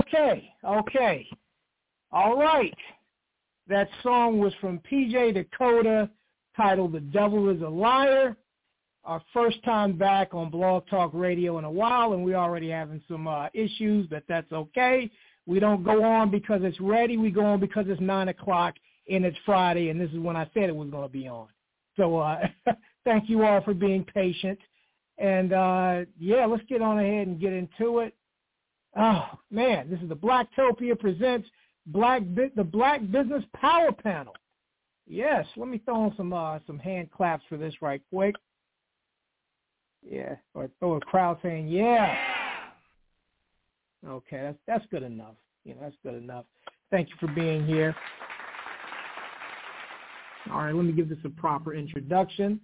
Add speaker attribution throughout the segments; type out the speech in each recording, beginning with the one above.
Speaker 1: Okay, okay. All right. That song was from PJ Dakota titled The Devil is a Liar. Our first time back on Blog Talk Radio in a while, and we're already having some uh, issues, but that's okay. We don't go on because it's ready. We go on because it's 9 o'clock and it's Friday, and this is when I said it was going to be on. So uh, thank you all for being patient. And uh, yeah, let's get on ahead and get into it. Oh man, this is the Blacktopia presents Black the Black Business Power Panel. Yes, let me throw in some uh, some hand claps for this right quick. Yeah, or throw a crowd saying yeah. Okay, that's that's good enough. You know, that's good enough. Thank you for being here. All right, let me give this a proper introduction.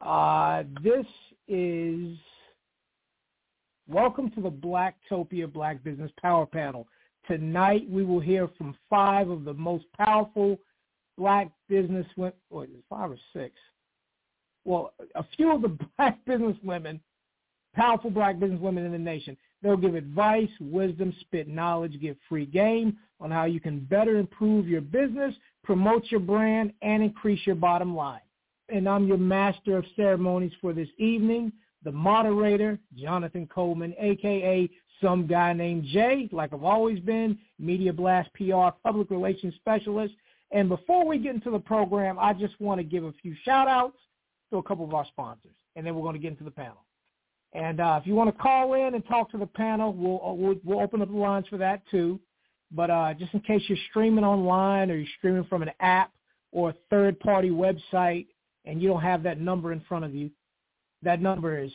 Speaker 1: Uh, this is Welcome to the Blacktopia Black Business Power Panel. Tonight we will hear from five of the most powerful black business women, or five or six. Well, a few of the black business women, powerful black business women in the nation. They'll give advice, wisdom, spit knowledge, give free game on how you can better improve your business, promote your brand, and increase your bottom line. And I'm your master of ceremonies for this evening, the moderator, Jonathan Coleman, a.k.a. some guy named Jay, like I've always been, Media Blast PR, public relations specialist. And before we get into the program, I just want to give a few shout-outs to a couple of our sponsors, and then we're going to get into the panel. And uh, if you want to call in and talk to the panel, we'll, uh, we'll, we'll open up the lines for that too. But uh, just in case you're streaming online or you're streaming from an app or a third-party website and you don't have that number in front of you, that number is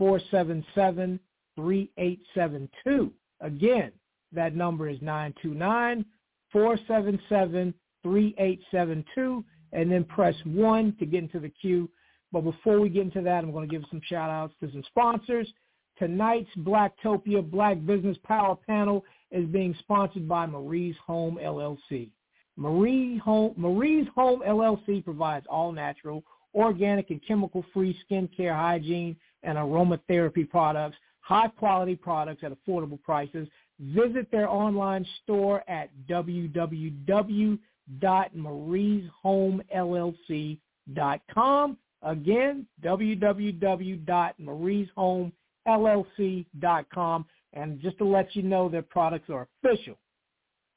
Speaker 1: 929-477-3872. Again, that number is 929-477-3872, and then press 1 to get into the queue. But before we get into that, I'm going to give some shout-outs to some sponsors. Tonight's Blacktopia Black Business Power Panel is being sponsored by Marie's Home LLC. Marie Home, Marie's Home LLC provides all natural, organic, and chemical-free skincare, hygiene, and aromatherapy products, high-quality products at affordable prices. Visit their online store at www.marieshomellc.com. Again, www.marieshomellc.com. And just to let you know, their products are official.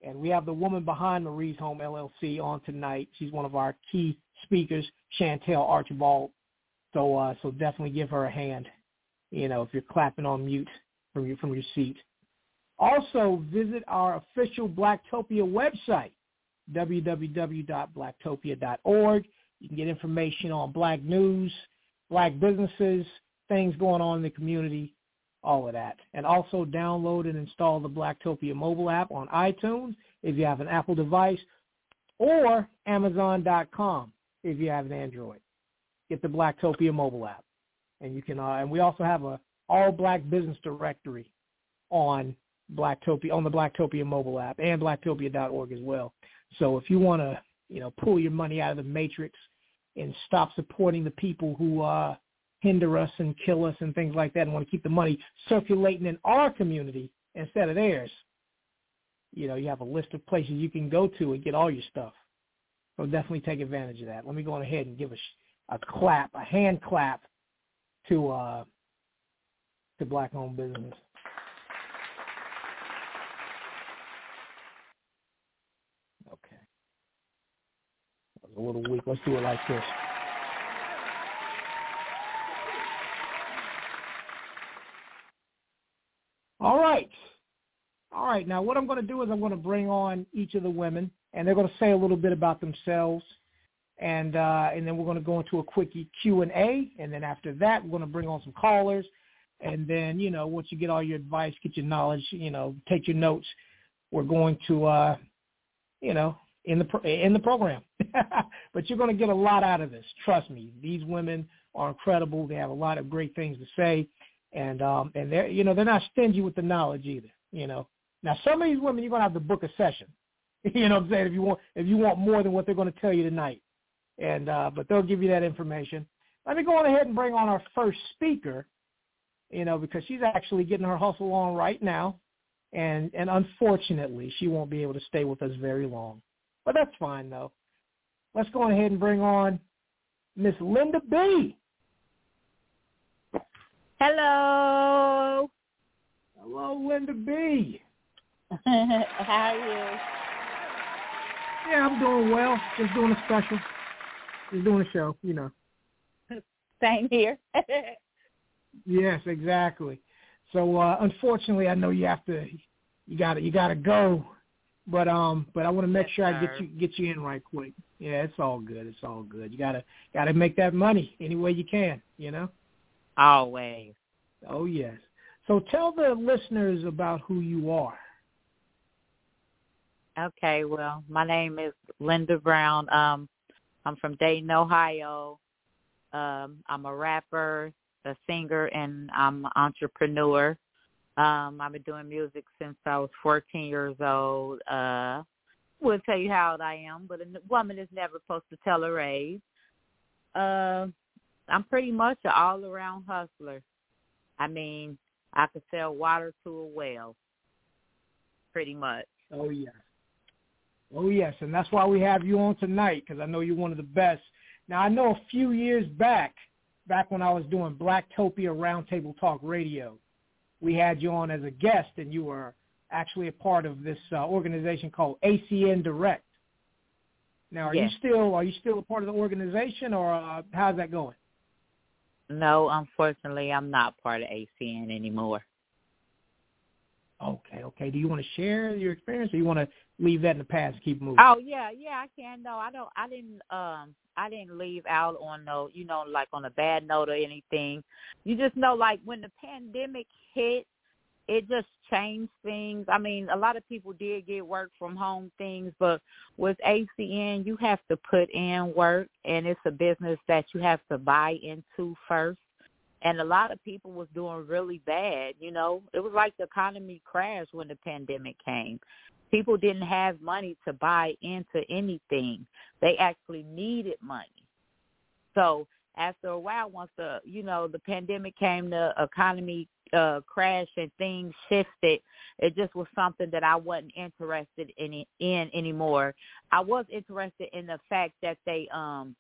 Speaker 1: And we have the woman behind Marie's Home LLC on tonight. She's one of our key speakers, Shantel Archbold. So, uh, so definitely give her a hand. You know, if you're clapping on mute from your from your seat. Also, visit our official Blacktopia website, www.blacktopia.org. You can get information on black news, black businesses, things going on in the community, all of that. And also download and install the Blacktopia mobile app on iTunes if you have an Apple device or Amazon.com if you have an Android. Get the Blacktopia mobile app. And you can, uh, and we also have a all black business directory on Blacktopia, on the Blacktopia mobile app and blacktopia.org as well. So if you want to you know, pull your money out of the matrix and stop supporting the people who uh, hinder us and kill us and things like that and want to keep the money circulating in our community instead of theirs. You know, you have a list of places you can go to and get all your stuff. So definitely take advantage of that. Let me go on ahead and give a, a clap, a hand clap to uh, to black-owned business. Okay. That was a little weak. Let's do it like this. All right. All right. Now what I'm going to do is I'm going to bring on each of the women, and they're going to say a little bit about themselves, and uh, and then we're going to go into a quick Q and A, and then after that we're going to bring on some callers, and then you know once you get all your advice, get your knowledge, you know, take your notes, we're going to uh, you know in the pro- in the program. but you're going to get a lot out of this. Trust me. These women are incredible. They have a lot of great things to say, and um, and they're you know they're not stingy with the knowledge either. You know. Now some of these women you're to have to book a session. you know what I'm saying? If you want if you want more than what they're to tell you tonight, and uh, but they'll give you that information. Let me go on ahead and bring on our first speaker. You know, because she's actually getting her hustle on right now, and and unfortunately she won't be able to stay with us very long. But that's fine though. Let's go ahead and bring on Miss Linda B.
Speaker 2: Hello.
Speaker 1: Hello, Linda B.
Speaker 2: How are you?
Speaker 1: Yeah, I'm doing well. Just doing a special. Just doing a show, you know.
Speaker 2: Same here.
Speaker 1: yes, exactly. So uh unfortunately I know you have to you gotta you gotta go but um, but I want to make
Speaker 2: yes,
Speaker 1: sure
Speaker 2: sir.
Speaker 1: I get you get you in right quick. Yeah, it's all good. It's all good. You gotta gotta make that money any way you can. You know.
Speaker 2: Always.
Speaker 1: Oh yes. So tell the listeners about who you are.
Speaker 2: Okay. Well, my name is Linda Brown. Um, I'm from Dayton, Ohio. Um, I'm a rapper, a singer, and I'm an entrepreneur. Um, I've been doing music since I was 14 years old. Uh, will tell you how old I am, but a woman is never supposed to tell her age. Uh, I'm pretty much an all-around hustler. I mean, I could sell water to a well, pretty much.
Speaker 1: Oh yes. Oh yes, and that's why we have you on tonight because I know you're one of the best. Now I know a few years back, back when I was doing Blacktopia Roundtable Talk Radio, we had you on as a guest, and you were actually a part of this uh, organization called ACN Direct. Now, are
Speaker 2: yes.
Speaker 1: you still are you still a part of the organization, or uh, how's that going?
Speaker 2: No, unfortunately, I'm not part of ACN anymore.
Speaker 1: Okay, okay. Do you want to share your experience, or you want to leave that in the past and keep moving?
Speaker 2: Oh yeah, yeah, I can. No, I don't. I didn't. Um, I didn't leave out on no, you know, like on a bad note or anything. You just know, like when the pandemic hit, it just changed things. I mean, a lot of people did get work from home things, but with ACN, you have to put in work, and it's a business that you have to buy into first. And a lot of people was doing really bad. You know, it was like the economy crashed when the pandemic came. People didn't have money to buy into anything. They actually needed money. So after a while, once the you know the pandemic came, the economy uh, crash and things shifted. It just was something that I wasn't interested in in anymore. I was interested in the fact that they um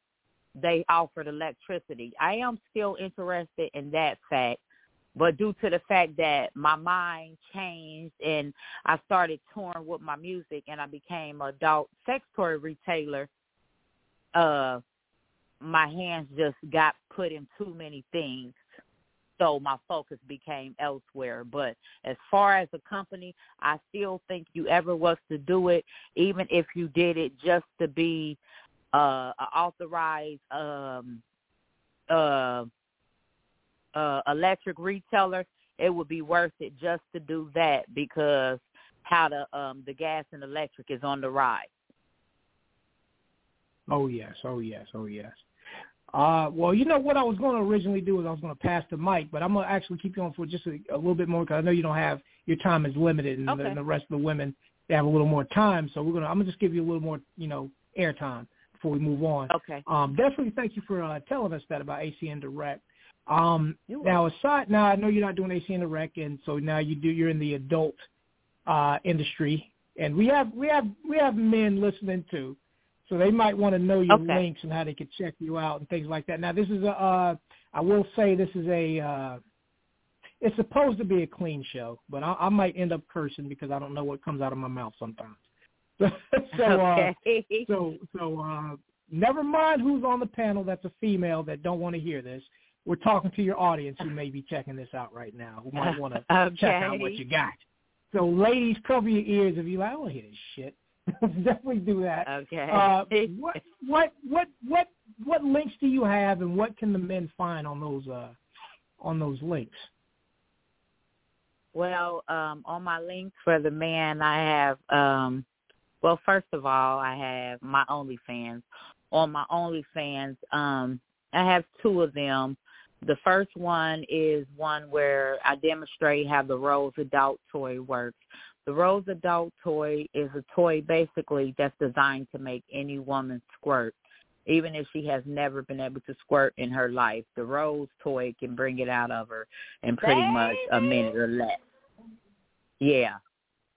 Speaker 2: they offered electricity. I am still interested in that fact, but due to the fact that my mind changed and I started touring with my music and I became a adult sex toy retailer, uh my hands just got put in too many things so my focus became elsewhere. But as far as a company, I still think you ever was to do it, even if you did it just to be uh, an authorized um, uh, uh, electric retailer, it would be worth it just to do that because how the um, the gas and electric is on the rise.
Speaker 1: Oh yes, oh yes, oh yes. Uh, well, you know what I was going to originally do is I was going to pass the mic, but I'm going to actually keep you on for just a, a little bit more because I know you don't have your time is limited, and,
Speaker 2: okay.
Speaker 1: the, and the rest of the women they have a little more time. So we're gonna I'm gonna just give you a little more you know airtime before we move on.
Speaker 2: Okay.
Speaker 1: Um, definitely thank you for uh, telling us that about ACN Direct. Um, now aside now I know you're not doing ACN Direct, and so now you do you're in the adult uh, industry, and we have we have we have men listening too. So they might want to know your
Speaker 2: Okay.
Speaker 1: links and how they could check you out and things like that. Now this is a, uh, I will say this is a, uh, it's supposed to be a clean show, but I, I might end up cursing because I don't know what comes out of my mouth sometimes. so, uh, so, so, uh, never mind who's on the panel that's a female that don't want to hear this. We're talking to your audience who may be checking this out right now, who might want to
Speaker 2: okay.
Speaker 1: check out what you got. So ladies, cover your ears if you like, I don't hear this shit. Definitely do that.
Speaker 2: Okay.
Speaker 1: Uh, what what what what what links do you have, and what can the men find on those uh, on those links?
Speaker 2: Well, um, on my links for the man, I have. Um, well, first of all, I have my OnlyFans. On my OnlyFans, um, I have two of them. The first one is one where I demonstrate how the Rose adult toy works. The Rose adult toy is a toy basically that's designed to make any woman squirt, even if she has never been able to squirt in her life. The Rose toy can bring it out of her in pretty much a minute or less. Yeah,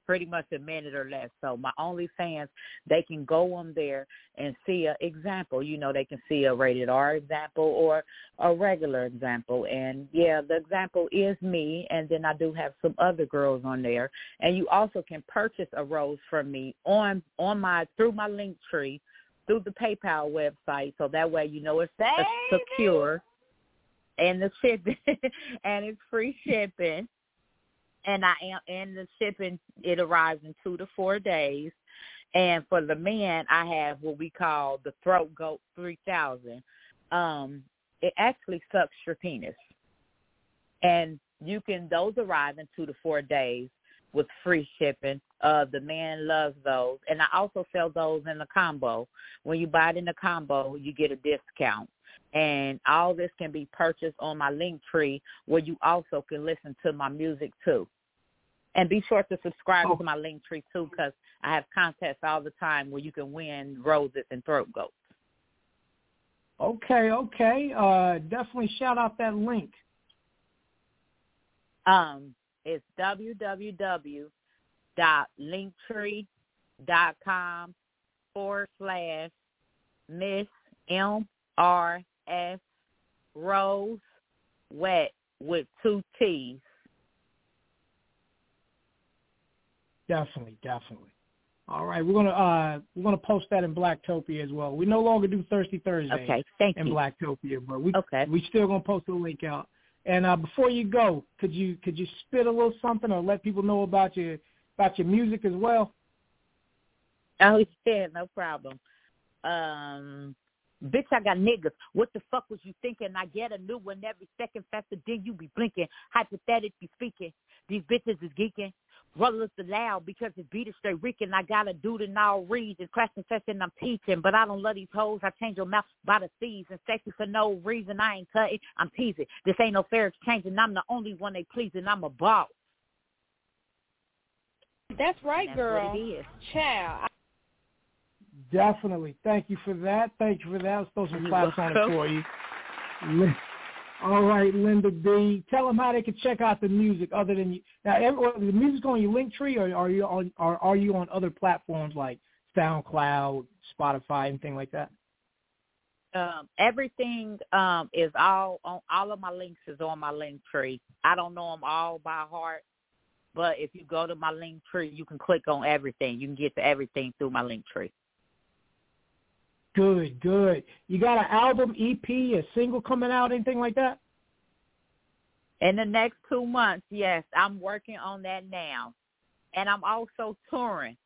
Speaker 2: pretty much a minute or less. So my OnlyFans, they can go on there and see a example. You know, they can see a rated R example or a regular example. And yeah, the example is me, and then I do have some other girls on there. And you also can purchase a rose from me on on my through my link tree through the PayPal website, so that way you know it's, secure and the shipping and it's free shipping and I am and the shipping it arrives in two to four days. And for the men, I have what we call the throat goat three thousand. Um, it actually sucks your penis, and you can those arrive in two to four days with free shipping. Uh, the man loves those, and I also sell those in a combo. When you buy it in a combo, you get a discount and all this can be purchased on my link tree where you also can listen to my music too. And be sure to subscribe
Speaker 1: Oh.
Speaker 2: to my link tree too because I have contests all the time where you can win roses and throat goats.
Speaker 1: Okay, okay. Uh, definitely shout out that link.
Speaker 2: Um, it's www.linktree.com forward slash Miss M R S Rose Wet with two T's.
Speaker 1: Definitely, definitely. All right, we're gonna uh we're gonna post that in Blacktopia as well. We no longer do Thirsty Thursday
Speaker 2: okay, thank
Speaker 1: in
Speaker 2: you.
Speaker 1: Blacktopia, but we
Speaker 2: okay.
Speaker 1: we still gonna post the link out. And uh before you go, could you could you spit a little something or let people know about your about your music as well?
Speaker 2: Oh yeah, no problem. Um Bitch, I got niggas. What the fuck was you thinking? I get a new one every second faster than you be blinking. Hypothetically speaking, these bitches is geeking. Brothers the loud because his beat is straight reeking. I got a dude in all reads and crashing session I'm teaching. But I don't love these hoes. I change your mouth by the seas and sexy for no reason. I ain't cutting. I'm teasing. This ain't no fair exchange and I'm the only one they pleasing. I'm a boss.
Speaker 3: That's right,
Speaker 2: That's
Speaker 3: girl.
Speaker 2: What it is.
Speaker 3: Child.
Speaker 1: Definitely. Thank you for that. Thank you for that. Let's throw some
Speaker 2: You're
Speaker 1: claps on it for you. All right, Linda B. Tell them how they can check out the music other than you. Now, every, the music on your link tree, or are you on, or are you on other platforms like SoundCloud, Spotify, anything like that?
Speaker 2: Um, everything um, is all on. All of my links is on my link tree. I don't know them all by heart, but if you go to my link tree, you can click on everything. You can get to everything through my link tree.
Speaker 1: Good, good. You got an album, EP, a single coming out, anything like that?
Speaker 2: In the next two months, yes, I'm working on that now, and I'm also touring.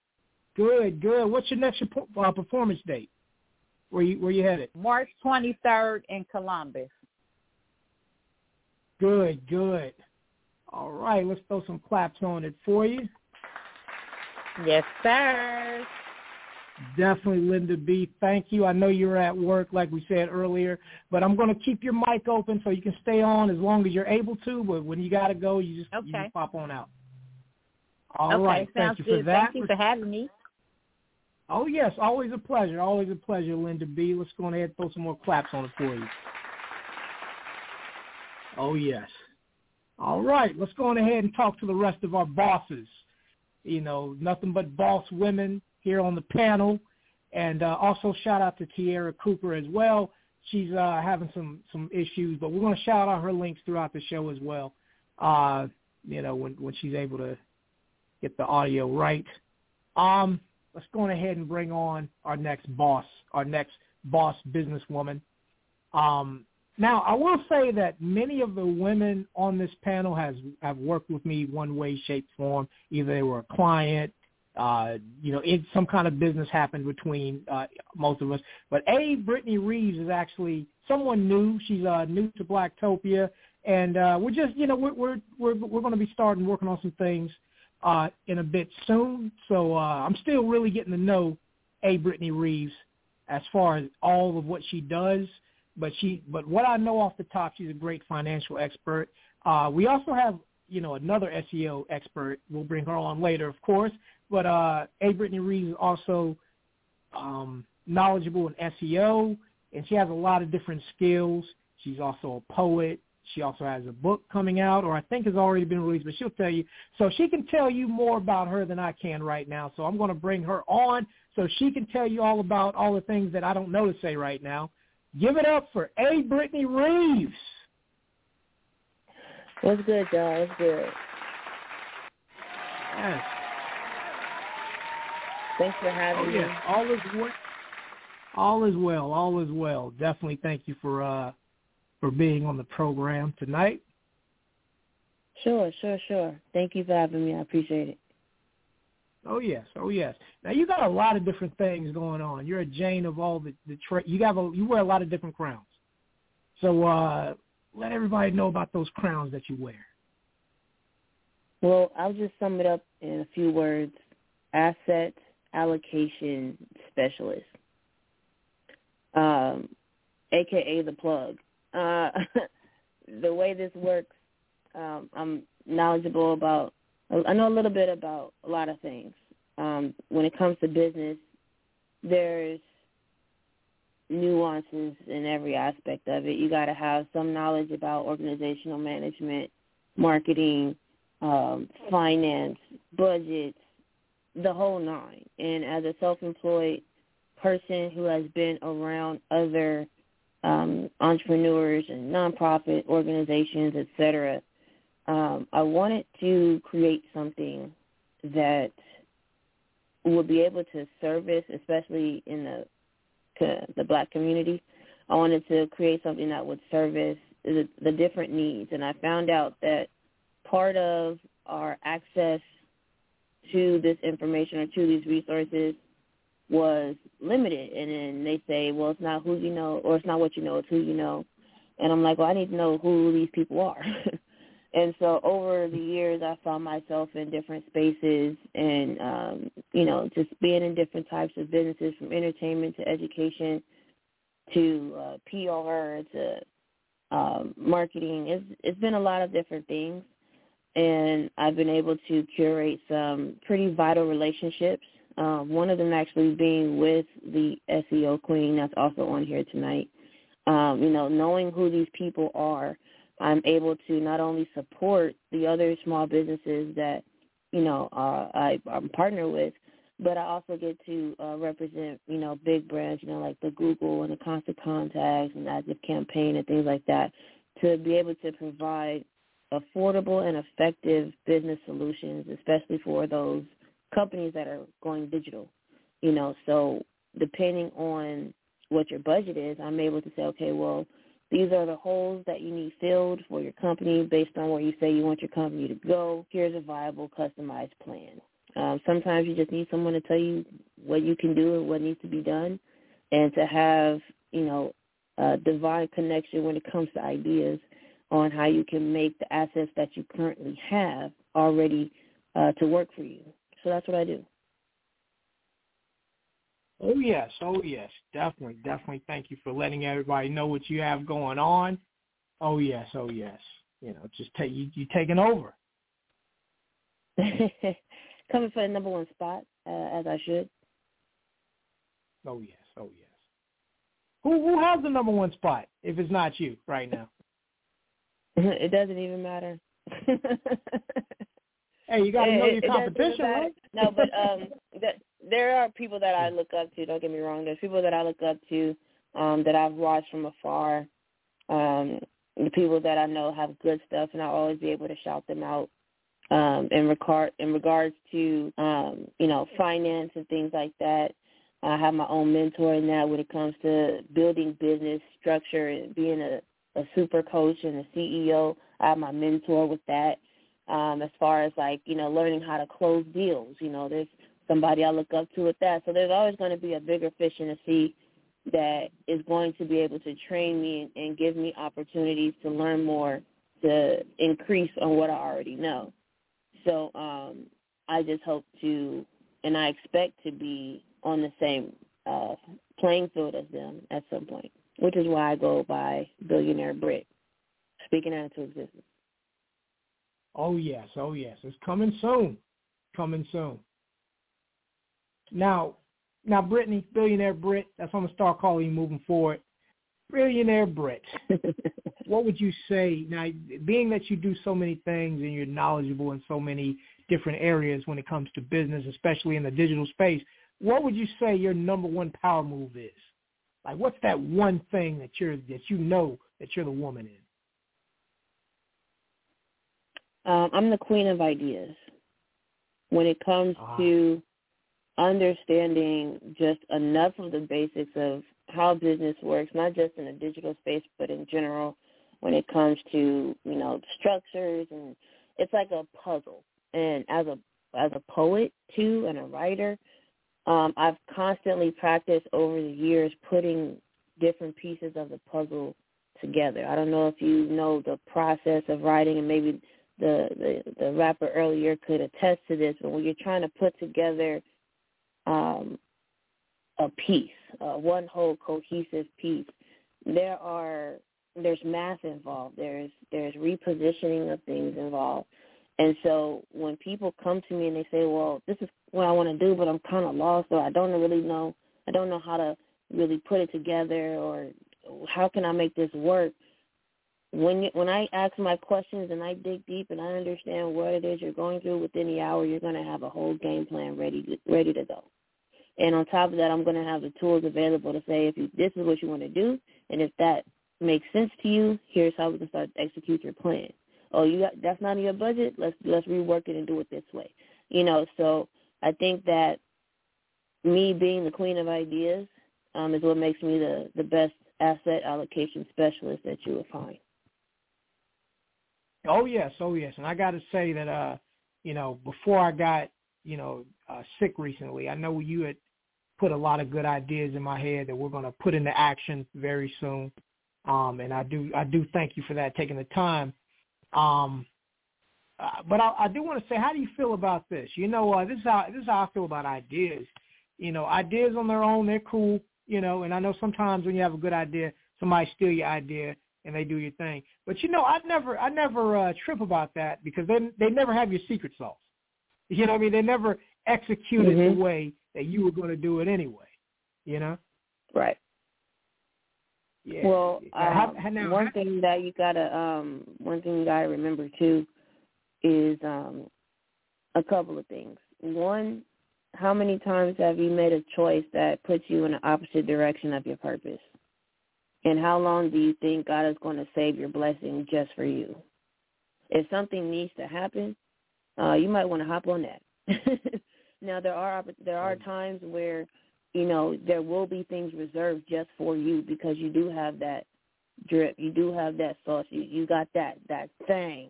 Speaker 1: Good, good. What's your next uh, performance date? Where you where you headed?
Speaker 2: March 23rd in Columbus.
Speaker 1: Good, good. All right, let's throw some claps on it for you.
Speaker 2: Yes, sir.
Speaker 1: Definitely, Linda B. Thank you. I know you're at work, like we said earlier, but I'm going to keep your mic open so you can stay on as long as you're able to. But when you got to go, you just
Speaker 2: Okay.
Speaker 1: you just pop on out. All
Speaker 2: okay,
Speaker 1: right. Thank you
Speaker 2: good.
Speaker 1: for that.
Speaker 2: Thank you for having me.
Speaker 1: Oh yes, always a pleasure. Always a pleasure, Linda B. Let's go ahead and throw some more claps on it for you. Oh yes. All right, let's go on ahead and talk to the rest of our bosses. You know, nothing but boss women here on the panel, and uh, also shout out to Teirra Cooper as well. She's uh, having some some issues, but we're going to shout out her links throughout the show as well. Uh, you know, when when she's able to get the audio right. Um, let's go ahead and bring on our next boss, our next boss businesswoman. Um, now, I will say that many of the women on this panel has have worked with me one way, shape, form. Either they were a client, uh, you know, it, some kind of business happened between uh, most of us. But A, Brytney Reeves is actually someone new. She's uh, new to Blacktopia, and uh, we're just, you know, we're we're we're, we're going to be starting working on some things uh, in a bit soon. So uh, I'm still really getting to know A. Brytney Reeves as far as all of what she does. But she, but what I know off the top, she's a great financial expert. Uh, we also have, you know, another SEO expert. We'll bring her on later, of course. But uh, A. Brytney Reeves is also um, knowledgeable in SEO, and she has a lot of different skills. She's also a poet. She also has a book coming out, or I think has already been released, but she'll tell you. So she can tell you more about her than I can right now. So I'm going to bring her on so she can tell you all about all the things that I don't know to say right now. Give it up for A. Brytney Reeves.
Speaker 4: What's good, y'all? What's good?
Speaker 1: Yes.
Speaker 4: Thanks for having
Speaker 1: Oh,
Speaker 4: me.
Speaker 1: All is well. All is well. All is well. Definitely thank you for uh for being on the program tonight.
Speaker 4: Sure, sure, sure. Thank you for having me. I appreciate it.
Speaker 1: Oh yes, oh yes. Now you got a lot of different things going on. You're a Jane of all the the tra- you have a you wear a lot of different crowns. So uh let everybody know about those crowns that you wear.
Speaker 4: Well, I'll just sum it up in a few words. Asset allocation specialist, um, aka the plug. Uh, the way this works, um, I'm knowledgeable about. I know a little bit about a lot of things. Um, when it comes to business, there's nuances in every aspect of it. You got to have some knowledge about organizational management. marketing, um, finance, budgets, the whole nine. And as a self-employed person who has been around other um, entrepreneurs and nonprofit organizations, et cetera, um, I wanted to create something that would be able to service, especially in the the black community. I wanted to create something that would service the, the different needs, and I found out that part of our access to this information or to these resources was limited. And then they say, well, it's not who you know, or it's not what you know, it's who you know. And I'm like, well, I need to know who these people are. And so over the years, I found myself in different spaces and, um, you know, just being in different types of businesses from entertainment to education to uh, PR to um, marketing. It's, it's been a lot of different things. And I've been able to curate some pretty vital relationships. Um, one of them actually being with the SEO queen that's also on here tonight. Um, you know, knowing who these people are – I'm able to not only support the other small businesses that, you know, uh, I, I'm partner with, but I also get to uh, represent, you know, big brands, you know, like the Google and the Constant Contacts and Active Campaign and things like that, to be able to provide affordable and effective business solutions, especially for those companies that are going digital. You know, so depending on what your budget is, I'm able to say, okay, well, these are the holes that you need filled for your company based on where you say you want your company to go. Here's a viable, customized plan. Um, sometimes you just need someone to tell you what you can do and what needs to be done, and to have you know a divine connection when it comes to ideas on how you can make the assets that you currently have already uh, to work for you. So that's what I do.
Speaker 1: Oh yes, oh yes, definitely, definitely. Thank you for letting everybody know what you have going on. Oh yes, oh yes. You know, just take you you taking over.
Speaker 4: Coming for the number one spot, uh, as I should.
Speaker 1: Oh yes, oh yes. Who who has the number one spot if it's not you right now?
Speaker 4: it doesn't even matter.
Speaker 1: hey, you got to know your competition, right?
Speaker 4: No, but um, that there are people that I look up to. Don't get me wrong. There's people that I look up to um, that I've watched from afar. Um, the people that I know have good stuff, and I'll always be able to shout them out. Um, in regard in regards to um, you know finance and things like that, I have my own mentor in that when it comes to building business structure and being a, a super coach and a CEO. I have my mentor with that. Um, as far as like you know learning how to close deals, you know, there's somebody I look up to with that. So there's always going to be a bigger fish in the sea that is going to be able to train me and give me opportunities to learn more to increase on what I already know. So um, I just hope to, and I expect to be on the same uh, playing field as them at some point, which is why I go by Billionaire Brit, speaking out into existence.
Speaker 1: Oh yes, oh yes, it's coming soon, coming soon. Now, now, Brytney, billionaire Brit, that's what I'm gonna start calling you moving forward. Billionaire Brit, what would you say now? Being that you do so many things and you're knowledgeable in so many different areas when it comes to business, especially in the digital space, what would you say your number one power move is? Like, what's that one thing that you're that you know that you're the woman
Speaker 4: in? Um, I'm the queen of ideas. When it comes ah. to understanding just enough of the basics of how business works, not just in the digital space, but in general when it comes to, you know, structures and it's like a puzzle. And as a as a poet too and a writer, um, I've constantly practiced over the years putting different pieces of the puzzle together. I don't know if you know the process of writing and maybe the, the, the rapper earlier could attest to this, but when you're trying to put together um, a piece, uh, one whole cohesive piece. There are there's math involved. There's there's repositioning of things involved. And so when people come to me and they say, "Well, this is what I want to do, but I'm kind of lost, or I don't really know, I don't know how to really put it together, or how can I make this work?" when you, when I ask my questions and I dig deep and I understand what it is you're going through within the hour, you're going to have a whole game plan ready ready to go. And on top of that, I'm going to have the tools available to say if you, this is what you want to do, and if that makes sense to you, here's how we can start to execute your plan. Oh, you got that's not in your budget. Let's let's rework it and do it this way. You know, so I think that me being the queen of ideas um, is what makes me the the best asset allocation specialist that you will find.
Speaker 1: Oh yes, oh yes, and I got to say that uh, you know, before I got you know uh, sick recently, I know you had put a lot of good ideas in my head that we're going to put into action very soon. Um, and I do I do thank you for that, taking the time. Um, uh, but I, I do want to say, how do you feel about this? You know, uh, this is how this is how I feel about ideas. You know, ideas on their own, they're cool. You know, and I know sometimes when you have a good idea, somebody steal your idea and they do your thing. But you know, I never I never uh, trip about that because they they never have your secret sauce. You know what I mean? They never execute mm-hmm. it the way that you were going to do it anyway. You know?
Speaker 4: Right.
Speaker 1: Yeah.
Speaker 4: Well, um, now, one thing that you gotta um one thing you gotta remember too is um a couple of things. One, how many times have you made a choice that puts you in the opposite direction of your purpose? And how long do you think God is going to save your blessing just for you? If something needs to happen, uh, you might want to hop on that. now there are there are times where you know there will be things reserved just for you because you do have that drip, you do have that sauce, you you got that that thing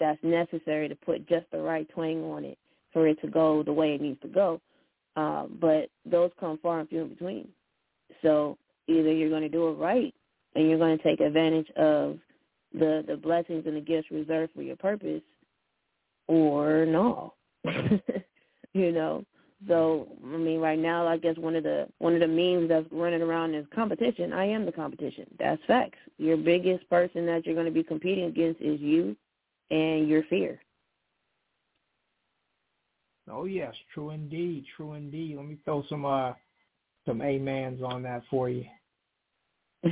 Speaker 4: that's necessary to put just the right twang on it for it to go the way it needs to go. Uh, but those come far and few in between. So either you're going to do it right and you're going to take advantage of the the blessings and the gifts reserved for your purpose, or no. you know. So I mean, right now, I guess one of the one of the memes that's running around is competition. I am the competition. That's facts. Your biggest person that you're going to be competing against is you, and your fear.
Speaker 1: Oh yes, true indeed, true indeed. Let me throw some uh some amens on that for you.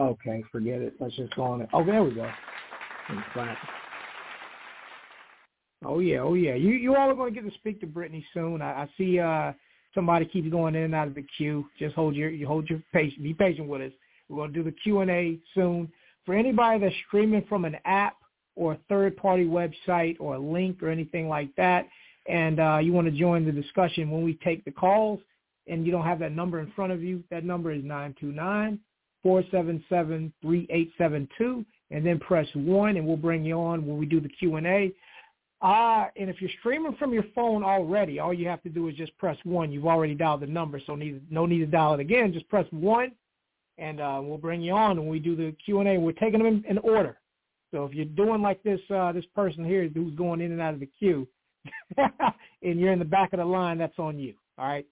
Speaker 1: okay, forget it. Let's just go on it. Oh, there we go. Oh yeah, oh yeah. You you all are going to get to speak to Brytney soon. I, I see uh somebody keeps going in and out of the queue. Just hold your you hold your patient. Be patient with us. We're going to do the Q and A soon. For anybody that's streaming from an app or a third party website or a link or anything like that, and uh, you want to join the discussion when we take the calls, and you don't have that number in front of you, that number is nine two nine four seven seven three eight seven two, and then press 1, and we'll bring you on when we do the Q&A. Uh, and if you're streaming from your phone already, all you have to do is just press 1. You've already dialed the number, so need, no need to dial it again. Just press 1, and uh, we'll bring you on when we do the Q&A. We're taking them in, in order. So if you're doing like this uh, this person here who's going in and out of the queue, and you're in the back of the line, that's on you. All right.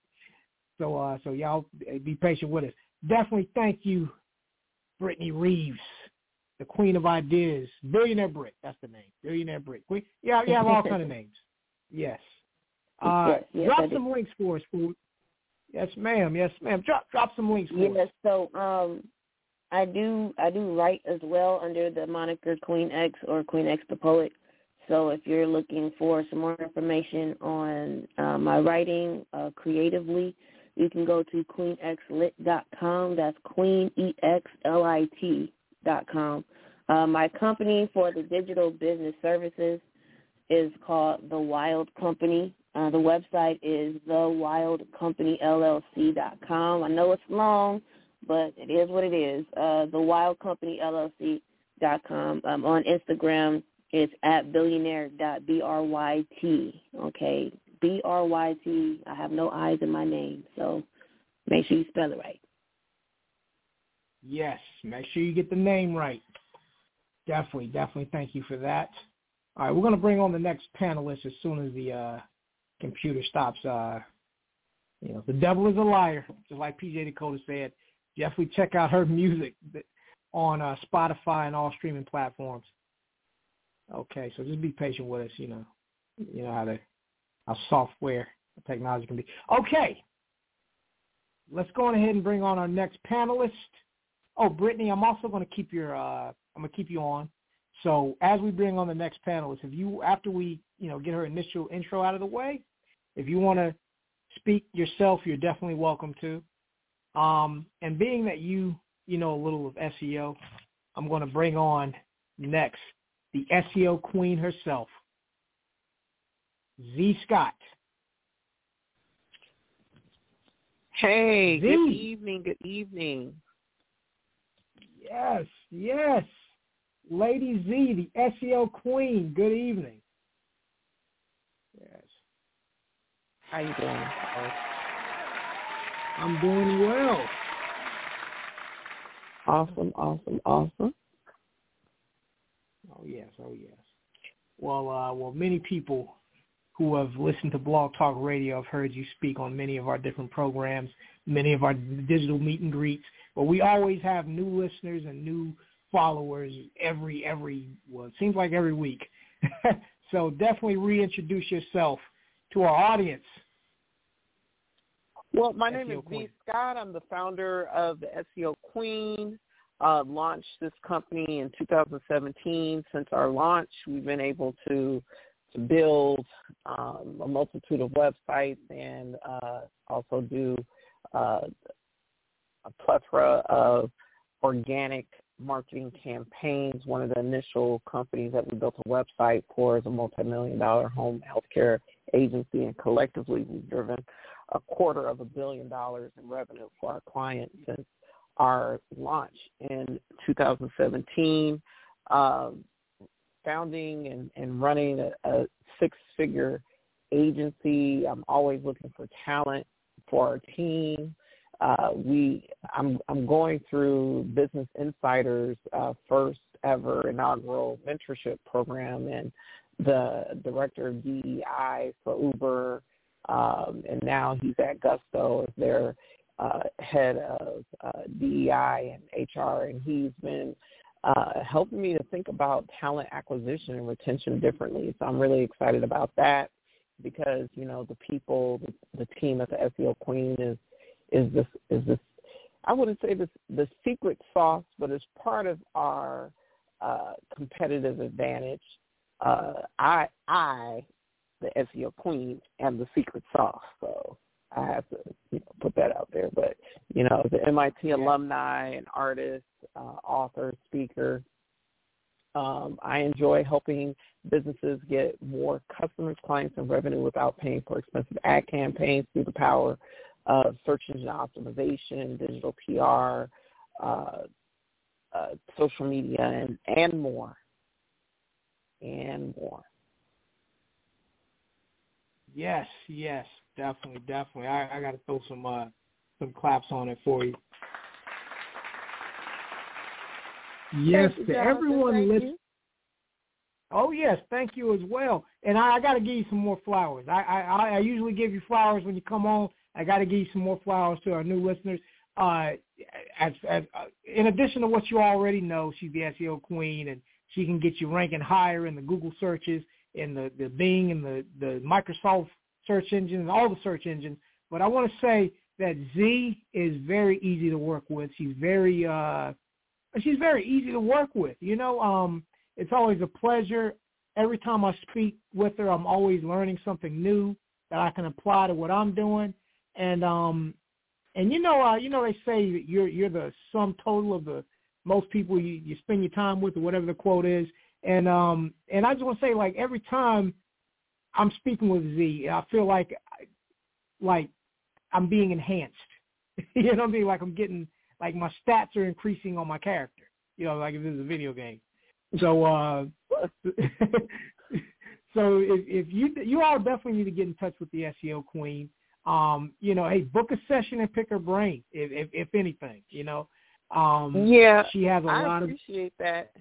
Speaker 1: So uh, so y'all be patient with us. Definitely thank you, Brytney Reeves, the queen of ideas, billionaire Brit. That's the name, billionaire Brit. Queen. Yeah, you have all kind of names. Yes. Uh,
Speaker 4: yes, yes,
Speaker 1: drop some links for us, food. Yes, ma'am. Yes, ma'am. Drop drop some links for
Speaker 4: yes, us. so um, I do I do write as well under the moniker Queen X or Queen X the Poet. So if you're looking for some more information on uh, my writing uh, creatively, you can go to queenxlit.com. That's queenxlit.com. Uh, my company for the digital business services is called The Wild Company. Uh, the website is thewildcompanyllc.com. I know it's long, but it is what it is. Uh, thewildcompanyllc.com. Um, on Instagram, it's at billionaire.bryt. Okay, B R Y T. I have no I's in my name, so make sure you spell it right.
Speaker 1: Yes, make sure you get the name right. Definitely, definitely. Thank you for that. All right, we're going to bring on the next panelist as soon as the uh, computer stops. Uh, you know, the devil is a liar, just like PJ Dakota said. Definitely check out her music on uh, Spotify and all streaming platforms. Okay, so just be patient with us. You know, you know how the how software technology can be. Okay, let's go on ahead and bring on our next panelist. Oh, Brytney, I'm also going to keep your uh, I'm gonna keep you on. So as we bring on the next panelist, if you after we you know get her initial intro out of the way, if you want to speak yourself, you're definitely welcome to. Um, and being that you you know a little of SEO, I'm going to bring on next the SEO queen herself, Zhe Scott.
Speaker 3: Hey, Zhe. good evening, good evening.
Speaker 1: Yes, yes. Lady Z, the SEO queen, good evening. Yes.
Speaker 3: How you doing?
Speaker 1: I'm doing well.
Speaker 3: Awesome, awesome, awesome.
Speaker 1: Oh yes, oh yes. Well, uh, well, many people who have listened to Blog Talk Radio have heard you speak on many of our different programs, many of our digital meet and greets. But we always have new listeners and new followers every every well, it seems like every week. so definitely reintroduce yourself to our audience.
Speaker 3: Well, my name SEO is Queen. Scott. I'm the founder of the SEO Queen. Uh, launched this company in 2017. Since our launch, we've been able to to build um, a multitude of websites and uh, also do uh, a plethora of organic marketing campaigns. One of the initial companies that we built a website for is a multi-million dollar home healthcare agency, and collectively we've driven a quarter of a billion dollars in revenue for our clients since our launch in 2017. Um, founding and, and running a, a six-figure agency. I'm always looking for talent for our team. Uh, we, I'm, I'm going through Business Insider's uh, first ever inaugural mentorship program, and the director of DEI for Uber um, and now he's at Gusto as their uh, head of uh, DEI and HR, and he's been uh, helping me to think about talent acquisition and retention differently. So I'm really excited about that because you know the people, the, the team at the SEO Queen is is this is this. I wouldn't say this the secret sauce, but it's part of our uh, competitive advantage. Uh, I I the SEO queen and the secret sauce. So I have to you know, put that out there. But you know, the MIT alumni and artist, uh, author, speaker. Um, I enjoy helping businesses get more customers, clients, and revenue without paying for expensive ad campaigns through the power of search engine optimization, digital PR, uh, uh, social media, and, and more. And more.
Speaker 1: Yes, yes, definitely, definitely. I, I got to throw some uh, some claps on it for you. Yes,
Speaker 3: you,
Speaker 1: to
Speaker 3: Jonathan.
Speaker 1: everyone
Speaker 3: listening.
Speaker 1: Oh yes, thank you as well. And I, I got to give you some more flowers. I, I I usually give you flowers when you come on. I got to give you some more flowers to our new listeners. Uh, as, as uh, in addition to what you already know, she's the SEO queen, and she can get you ranking higher in the Google searches in the, the Bing and the, the Microsoft search engines, and all the search engines. But I want to say that Z is very easy to work with. She's very uh she's very easy to work with. You know, um it's always a pleasure. Every time I speak with her, I'm always learning something new that I can apply to what I'm doing. And um and you know uh you know they say that you're you're the sum total of the most people you, you spend your time with or whatever the quote is. And um and I just want to say like every time I'm speaking with Z, I feel like like I'm being enhanced. you know what I mean? Like I'm getting like my stats are increasing on my character. You know, like if this is a video game. So uh so if, if you you all definitely need to get in touch with the SEO queen. Um, you know, hey, book a session and pick her brain, if if, if anything, you know. Um
Speaker 3: yeah,
Speaker 1: she has a
Speaker 3: I
Speaker 1: lot
Speaker 3: of I appreciate that.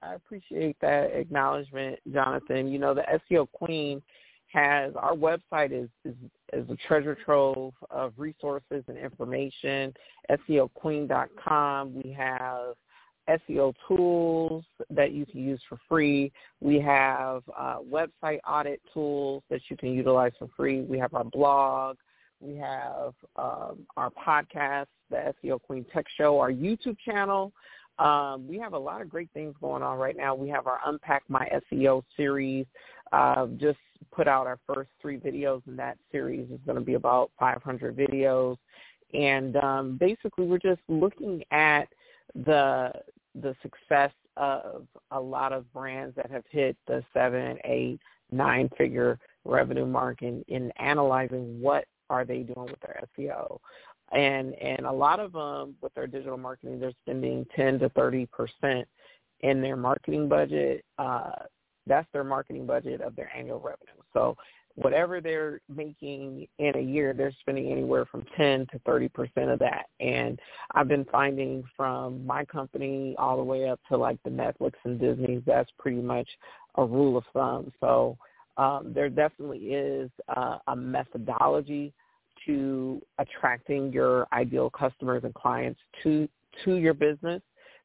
Speaker 3: I appreciate that acknowledgement, Jonathan. You know, the SEO Queen has our website is, is is a treasure trove of resources and information. SEOQueen.com. We have SEO tools that you can use for free. We have uh, website audit tools that you can utilize for free. We have our blog. We have um, our podcast, the SEO Queen Tech Show, our YouTube channel, Um, we have a lot of great things going on right now. We have our Unpack My SEO series. Uh, just put out our first three videos in that series. It's going to be about 500 videos, and um, basically we're just looking at the the success of a lot of brands that have hit the seven, eight, nine figure revenue mark in, in analyzing what are they doing with their SEO. And and a lot of them with their digital marketing, they're spending 10 to 30 percent in their marketing budget. Uh, that's their marketing budget of their annual revenue. So whatever they're making in a year, they're spending anywhere from 10 to 30 percent of that. And I've been finding from my company all the way up to like the Netflix and Disney, that's pretty much a rule of thumb. So um, there definitely is uh, a methodology to attracting your ideal customers and clients to to your business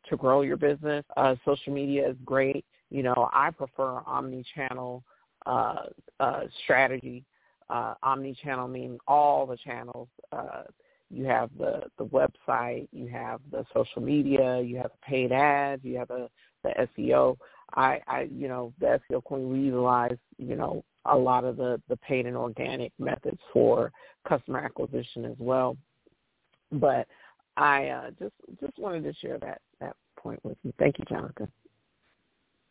Speaker 3: to grow your business. Uh, social media is great. You know, I prefer omni-channel uh, uh, strategy. Uh, omni-channel meaning all the channels. Uh, you have the the website, you have the social media, you have paid ads, you have a, the SEO. I, I, you know, the SEO Queen we utilize, you know, a lot of the the paid and organic methods for customer acquisition as well. But I uh, just just wanted to share that that point with you. Thank you, Jonathan.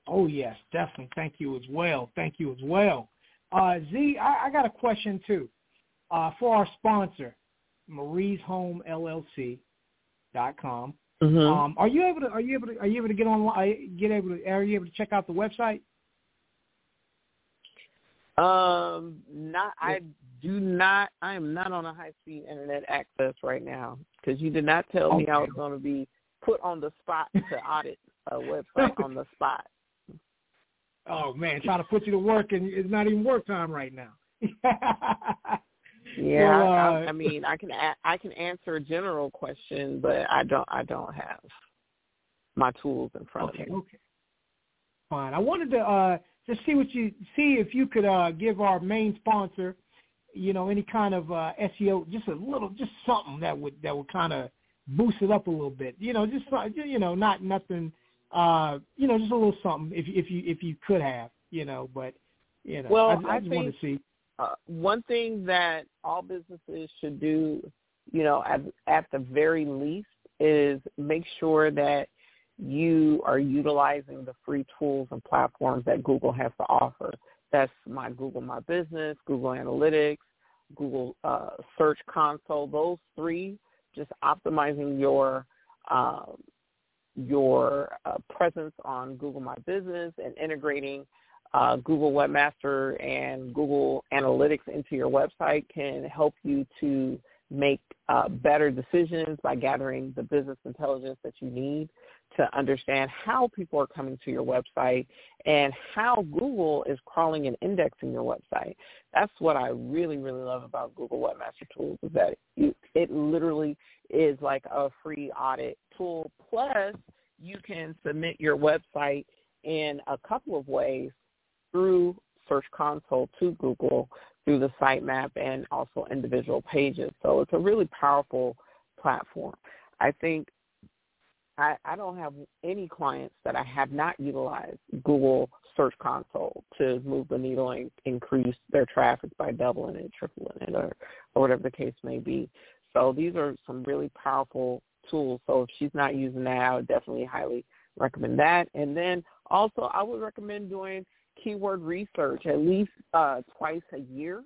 Speaker 1: Oh yes, definitely. Thank you as well. Thank you as well. Uh, Z, I, I got a question too uh, for our sponsor, Marie's Home LLC dot com.
Speaker 3: Mm-hmm.
Speaker 1: Um, are you able to are you able to are you able to get on get able to are you able to check out the website?
Speaker 3: Um, not I do not. I am not on a high speed internet access right now because you did not tell
Speaker 1: okay.
Speaker 3: me I was going to be put on the spot to audit a website on the spot.
Speaker 1: Oh man, trying to put you to work and it's not even work time right now.
Speaker 3: yeah, well, uh, I, I mean, I can I can answer a general question, but I don't I don't have my tools in front
Speaker 1: okay,
Speaker 3: of me.
Speaker 1: Okay. Fine. I wanted to uh just see what you see if you could uh give our main sponsor, you know, any kind of uh SEO, just a little, just something that would that would kind of boost it up a little bit. You know, just you know, not nothing uh, you know, just a little something if if you if you could have, you know, but you know,
Speaker 3: well,
Speaker 1: I,
Speaker 3: I,
Speaker 1: I just
Speaker 3: think,
Speaker 1: want to see.
Speaker 3: Uh, one thing that all businesses should do, you know, at at the very least, is make sure that you are utilizing the free tools and platforms that Google has to offer. That's my Google My Business, Google Analytics, Google uh, Search Console. Those three, just optimizing your um, your uh, presence on Google My Business and integrating uh, Google Webmaster and Google Analytics into your website can help you to make uh, better decisions by gathering the business intelligence that you need to understand how people are coming to your website and how Google is crawling and indexing your website. That's what I really, really love about Google Webmaster Tools is that it, it literally is like a free audit tool. Plus, you can submit your website in a couple of ways through Search Console to Google through the sitemap and also individual pages. So it's a really powerful platform. I think I, I don't have any clients that I have not utilized Google Search Console to move the needle and increase their traffic by doubling it, tripling it, or, or whatever the case may be. So these are some really powerful tools. So if she's not using that, I would definitely highly recommend that. And then also I would recommend doing keyword research at least uh, twice a year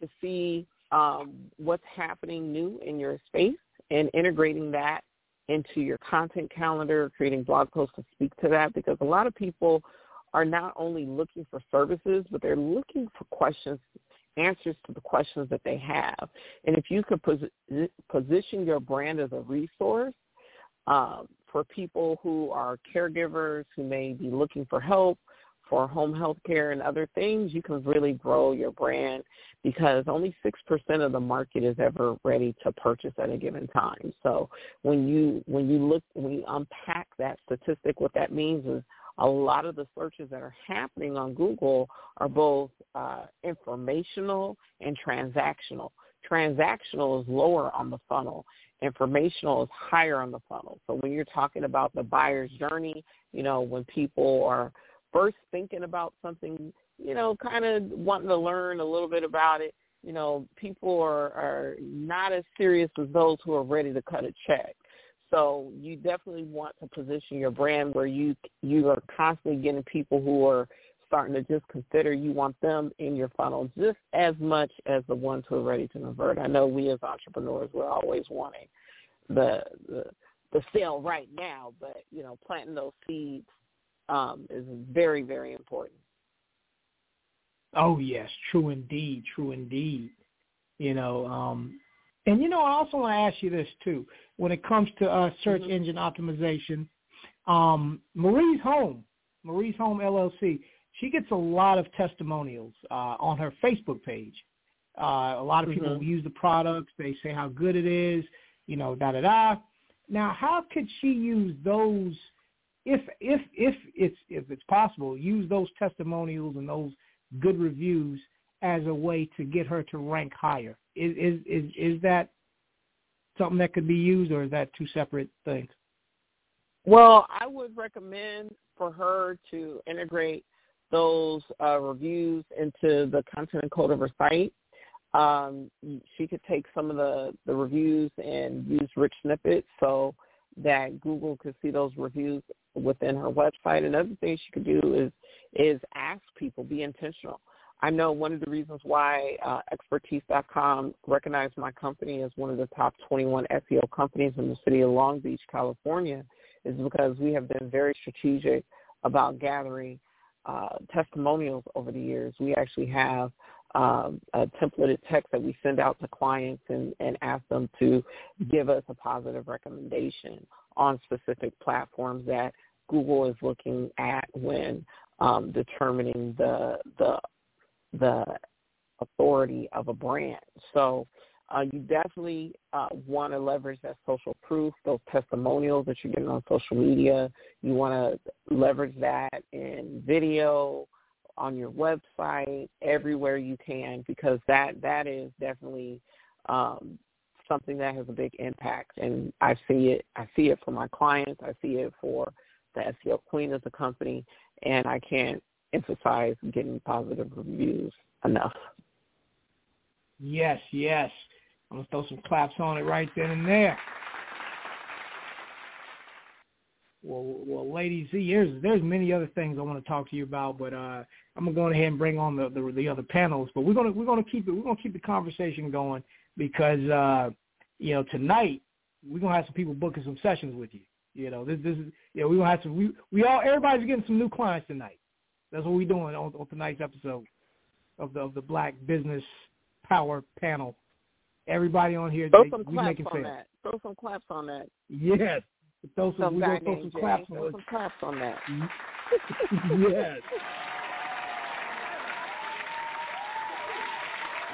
Speaker 3: to see um, what's happening new in your space and integrating that into your content calendar, creating blog posts to speak to that because a lot of people are not only looking for services, but they're looking for questions, answers to the questions that they have. And if you could pos- position your brand as a resource um, for people who are caregivers who may be looking for help, for home health care and other things, you can really grow your brand because only 6% of the market is ever ready to purchase at a given time. So when you when you look when you unpack that statistic, what that means is a lot of the searches that are happening on Google are both uh, informational and transactional. Transactional is lower on the funnel. Informational is higher on the funnel. So when you're talking about the buyer's journey, you know, when people are first thinking about something, you know, kind of wanting to learn a little bit about it, you know, people are, are not as serious as those who are ready to cut a check. So you definitely want to position your brand where you you are constantly getting people who are starting to just consider you want them in your funnel just as much as the ones who are ready to convert. I know we as entrepreneurs we're always wanting the the, the sale right now, but you know planting those seeds um, is very very important.
Speaker 1: Oh yes, true indeed, true indeed. You know, um, and you know, I also want to ask you this too. When it comes to uh, search mm-hmm. engine optimization, um, Marie's Home, Marie's Home LLC, she gets a lot of testimonials uh, on her Facebook page. Uh, a lot of people mm-hmm. use the products. They say how good it is, you know, da da da. Now, how could she use those, if if if it's if it's possible, use those testimonials and those good reviews as a way to get her to rank higher? Is is is, is that something that could be used, or is that two separate things?
Speaker 3: Well, I would recommend for her to integrate those uh, reviews into the content and code of her site. Um, she could take some of the, the reviews and use rich snippets so that Google could see those reviews within her website. Another thing she could do is is ask people, be intentional. I know one of the reasons why uh, expertise.com recognized my company as one of the top 21 SEO companies in the city of Long Beach, California, is because we have been very strategic about gathering uh, testimonials over the years. We actually have um, a templated text that we send out to clients and, and ask them to give us a positive recommendation on specific platforms that Google is looking at when um, determining the the the authority of a brand. So uh, you definitely uh, want to leverage that social proof, those testimonials that you're getting on social media. You want to leverage that in video, on your website, everywhere you can, because that that is definitely um, something that has a big impact. And I see it. I see it for my clients. I see it for the SEO Queen as a company, and I can't emphasize getting positive reviews enough.
Speaker 1: Yes, yes. I'm gonna throw some claps on it right then and there. Well, well, ladies, see, there's there's many other things I want to talk to you about, but uh, I'm gonna go ahead and bring on the, the the other panels. But we're gonna we're gonna keep it we're gonna keep the conversation going because uh, you know tonight we're gonna have some people booking some sessions with you. You know, this this is yeah we're gonna have some we we all everybody's getting some new clients tonight. That's what we're doing on, on tonight's episode of the of the Black Business Power Panel. Everybody on here,
Speaker 3: throw
Speaker 1: they,
Speaker 3: some
Speaker 1: claps
Speaker 3: on that. Throw some claps on that.
Speaker 1: Yes, throw some, we
Speaker 3: guy
Speaker 1: throw some claps
Speaker 3: throw
Speaker 1: on
Speaker 3: some claps on that.
Speaker 1: yes.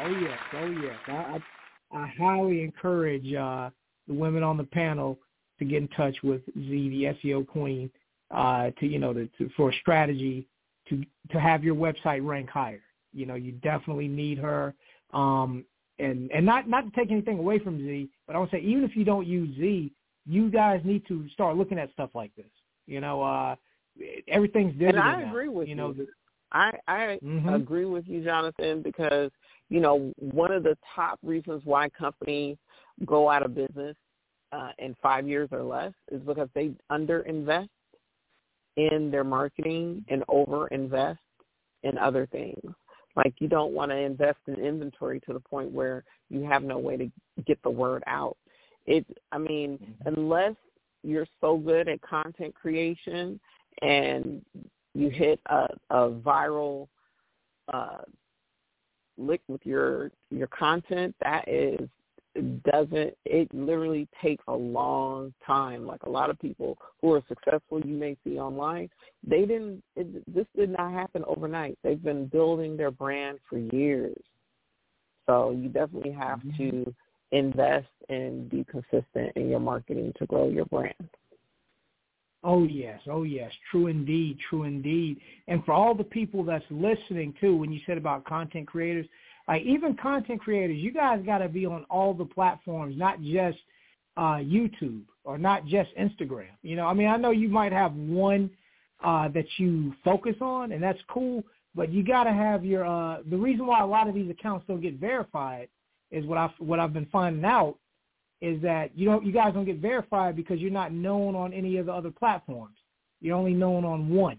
Speaker 1: Oh yes, oh yes. I, I, I highly encourage uh, the women on the panel to get in touch with Z, the SEO queen, uh, to you know to, to, for a strategy to to have your website rank higher. You know, you definitely need her. Um, and and not not to take anything away from Z, but I would say even if you don't use Z, you guys need to start looking at stuff like this. You know, uh, everything's digital
Speaker 3: And I
Speaker 1: now.
Speaker 3: agree with
Speaker 1: you. Know,
Speaker 3: you. I I
Speaker 1: mm-hmm.
Speaker 3: agree with you, Jonathan, because you know one of the top reasons why companies go out of business uh, in five years or less is because they underinvest in their marketing and overinvest in other things. Like you don't want to invest in inventory to the point where you have no way to get the word out. It, I mean, mm-hmm. unless you're so good at content creation and you hit a, a viral uh, lick with your your content, that is doesn't it literally takes a long time like a lot of people who are successful you may see online they didn't it, this did not happen overnight they've been building their brand for years so you definitely have mm-hmm. to invest and be consistent in your marketing to grow your brand
Speaker 1: Oh yes, oh yes, true indeed, true indeed. And for all the people that's listening too, when you said about content creators, Like even content creators, you guys got to be on all the platforms, not just uh, YouTube or not just Instagram. You know, I mean, I know you might have one uh, that you focus on, and that's cool. But you got to have your. Uh, the reason why a lot of these accounts don't get verified is what I've what I've been finding out is that you don't you guys don't get verified because you're not known on any of the other platforms. You're only known on one,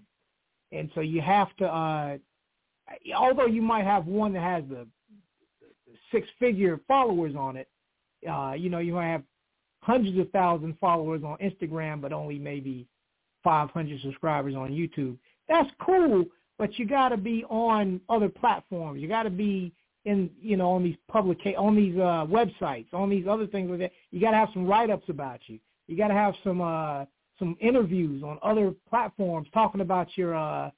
Speaker 1: and so you have to. Uh, although you might have one that has the, six-figure followers on it, uh, you know you might have hundreds of thousand followers on Instagram, but only maybe 500 subscribers on YouTube. That's cool, but you got to be on other platforms. You got to be in, you know, on these public, on these uh, websites, on these other things like that. You got to have some write-ups about you. You got to have some uh, some interviews on other platforms talking about your, uh,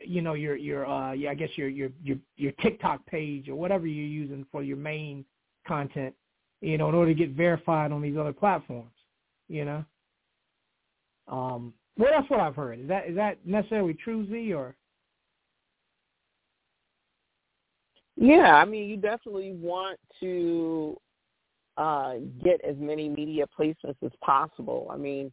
Speaker 1: you know, your your uh, yeah, I guess your your your your TikTok page or whatever you're using for your main content you know, in order to get verified on these other platforms, you know. Um, well, that's what I've heard. Is that is that necessarily true, Z, or?
Speaker 3: Yeah, I mean, you definitely want to uh, get as many media placements as possible. I mean,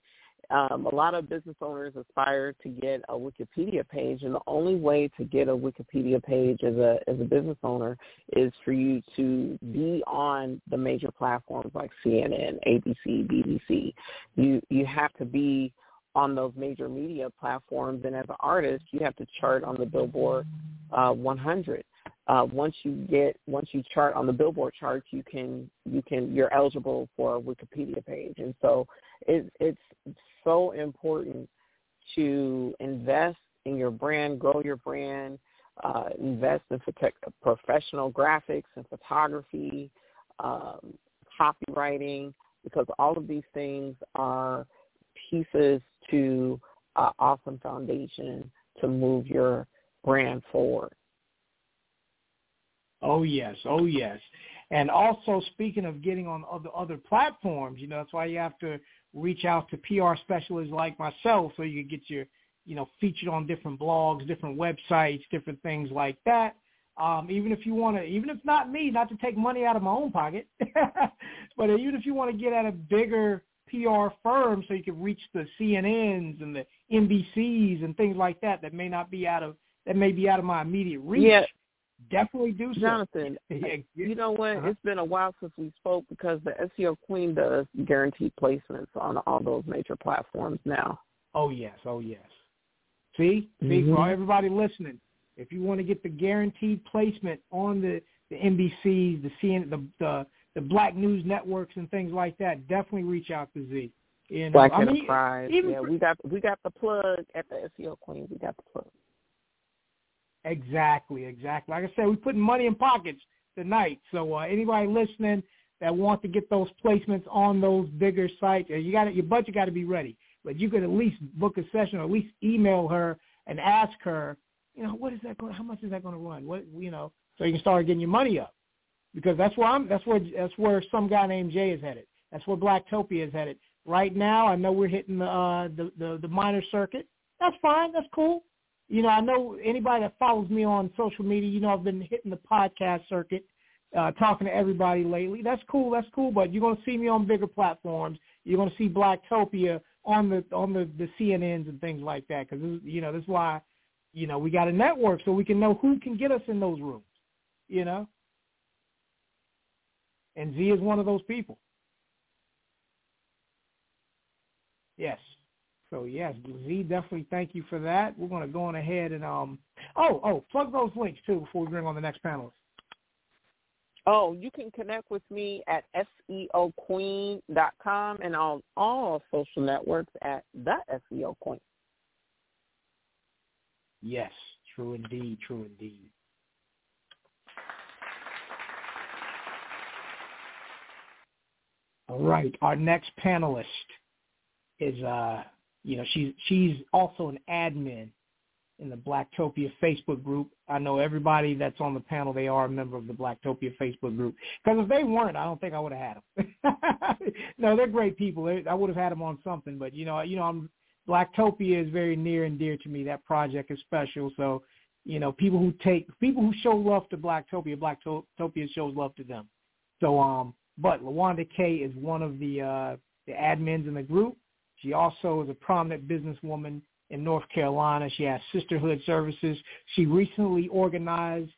Speaker 3: um, a lot of business owners aspire to get a Wikipedia page, and the only way to get a Wikipedia page as a as a business owner is for you to be on the major platforms like CNN, ABC, BBC. You you have to be on those major media platforms, and as an artist, you have to chart on the Billboard uh, 100. Uh, once you get once you chart on the Billboard charts, you can you can you're eligible for a Wikipedia page, and so it, it's so important to invest in your brand, grow your brand, uh, invest in professional graphics and photography, um, copywriting, because all of these things are pieces to an awesome foundation to move your brand forward.
Speaker 1: Oh yes, oh yes. And also speaking of getting on other other platforms, you know, that's why you have to reach out to PR specialists like myself so you can get your, you know, featured on different blogs, different websites, different things like that. Um, even if you want to, even if not me, not to take money out of my own pocket, but even if you want to get at a bigger PR firm so you can reach the CNNs and the NBCs and things like that that may not be out of that may be out of my immediate reach.
Speaker 3: Yeah
Speaker 1: definitely do so.
Speaker 3: Jonathan, you know what? Uh-huh. It's been a while since we spoke because the SEO Queen does guaranteed placements on all those major platforms now.
Speaker 1: Oh yes, oh yes. See, see mm-hmm. for everybody listening, if you want to get the guaranteed placement on the the NBCs, the CN, the the the Black News networks and things like that, definitely reach out to Z.
Speaker 3: You know, Black I mean, Enterprise. yeah, for, we got we got the plug at the SEO Queen. We got the plug.
Speaker 1: Exactly, exactly. Like I said, we're putting money in pockets tonight. So uh, anybody listening that wants to get those placements on those bigger sites, uh, you got your budget got to be ready. But you could at least book a session, or at least email her and ask her, you know, what is that going? How much is that going to run? What you know, so you can start getting your money up. Because that's where I'm. That's where that's where some guy named Jay is headed. That's where Blacktopia is headed. Right now, I know we're hitting the uh, the, the the minor circuit. That's fine. That's cool you know, I know anybody that follows me on social media, you know, I've been hitting the podcast circuit, uh, talking to everybody lately. That's cool. That's cool. But you're going to see me on bigger platforms. You're going to see Blacktopia on the on the the CNNs and things like that. Because you know, that's why, you know, we got a network so we can know who can get us in those rooms. You know, and Z is one of those people. Yes. So yes, Z, definitely thank you for that. We're going to go on ahead and um, oh oh, plug those links too before we bring on the next panelist.
Speaker 3: Oh, you can connect with me at seoqueen.com and on all social networks at the SEO Queen.
Speaker 1: Yes, true indeed, true indeed. All right, our next panelist is uh, you know, she's she's also an admin in the Blacktopia Facebook group. I know everybody that's on the panel, they are a member of the Blacktopia Facebook group. Because if they weren't, I don't think I would have had them. no, they're great people. I would have had them on something. But, you know, you know, I'm, Blacktopia is very near and dear to me. That project is special. So You know, people who take people who show love to Blacktopia, Blacktopia shows love to them. So, um, but Lawanda Kay is one of the uh, the admins in the group. She also is a prominent businesswoman in North Carolina. She has sisterhood services. She recently organized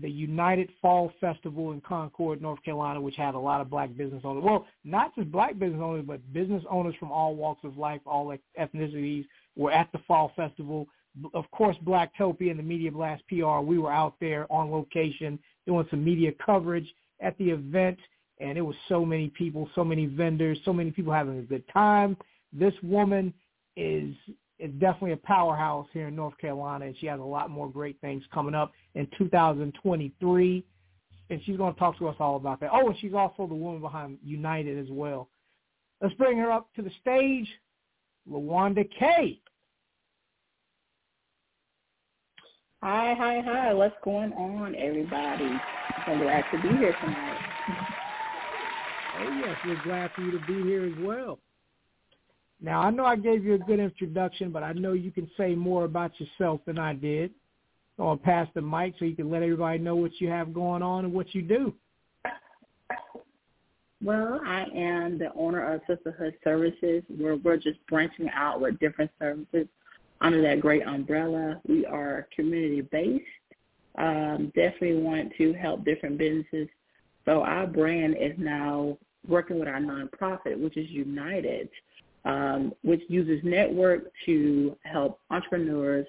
Speaker 1: the United Fall Festival in Concord, North Carolina, which had a lot of black business owners. Well, not just black business owners, but business owners from all walks of life, all ethnicities were at the Fall Festival. Of course, Blacktopia and the Media Blast PR, we were out there on location doing some media coverage at the event, and it was so many people, so many vendors, so many people having a good time. This woman is is definitely a powerhouse here in North Carolina, and she has a lot more great things coming up in 2023. And she's going to talk to us all about that. Oh, and she's also the woman behind United as well. Let's bring her up to the stage, Lawanda Kay.
Speaker 5: Hi, hi, hi. What's going on, everybody? I'm glad to be here tonight.
Speaker 1: Oh, yes, we're glad for you to be here as well. Now, I know I gave you a good introduction, but I know you can say more about yourself than I did. So I'll pass the mic so you can let everybody know what you have going on and what you do.
Speaker 5: Well, I am the owner of Sisterhood Services, where we're just branching out with different services under that great umbrella. We are community-based. Um, definitely want to help different businesses. So our brand is now working with our nonprofit, which is United um, which uses network to help entrepreneurs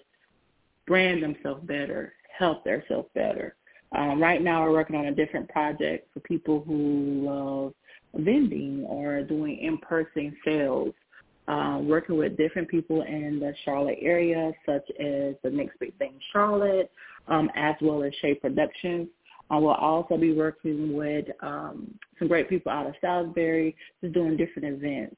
Speaker 5: brand themselves better, help themselves better. Um, right now, we're working on a different project for people who love vending or doing in-person sales, um, working with different people in the Charlotte area, such as the Next Big Thing Charlotte, um, as well as Shea Productions. I will also be working with um, some great people out of Salisbury, just doing different events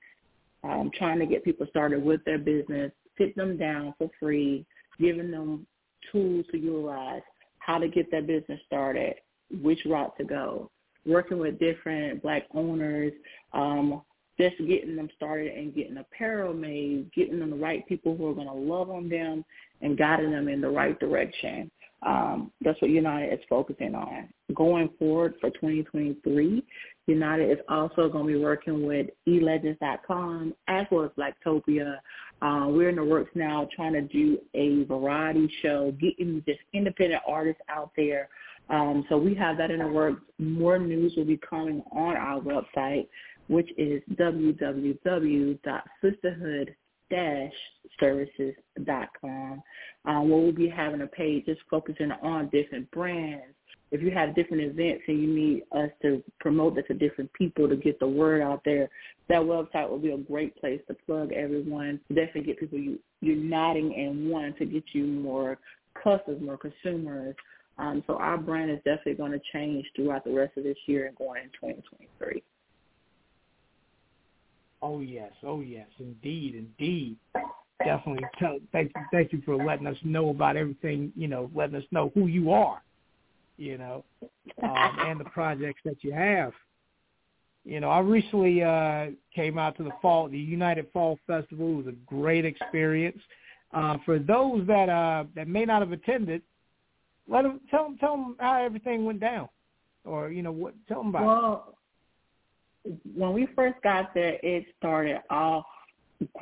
Speaker 5: um, trying to get people started with their business, sit them down for free, giving them tools to utilize, how to get their business started, which route to go, working with different black owners, um, just getting them started and getting apparel made, getting them the right people who are going to love on them and guiding them in the right direction. Um, that's what United is focusing on. Going forward for 2023, United is also going to be working with elegends.com as well as Blacktopia. Uh, we're in the works now trying to do a variety show, getting just independent artists out there. Um, so we have that in the works. More news will be coming on our website, which is www.sisterhood-services.com, uh, where we'll be having a page just focusing on different brands, if you have different events and you need us to promote that to different people to get the word out there, that website will be a great place to plug everyone, definitely get people uniting and wanting to get you more customers, more consumers. Um, so our brand is definitely going to change throughout the rest of this year and going in 2023.
Speaker 1: Oh yes, oh yes, indeed, indeed. Definitely. Tell, thank you, thank you for letting us know about everything. You know, letting us know who you are you know, um, and the projects that you have. You know, I recently uh, came out to the fall, the United Fall Festival. It was a great experience. Uh, for those that uh, that may not have attended, let them tell them tell them how everything went down, or you know what tell them about.
Speaker 5: Well, when we first got there, it started off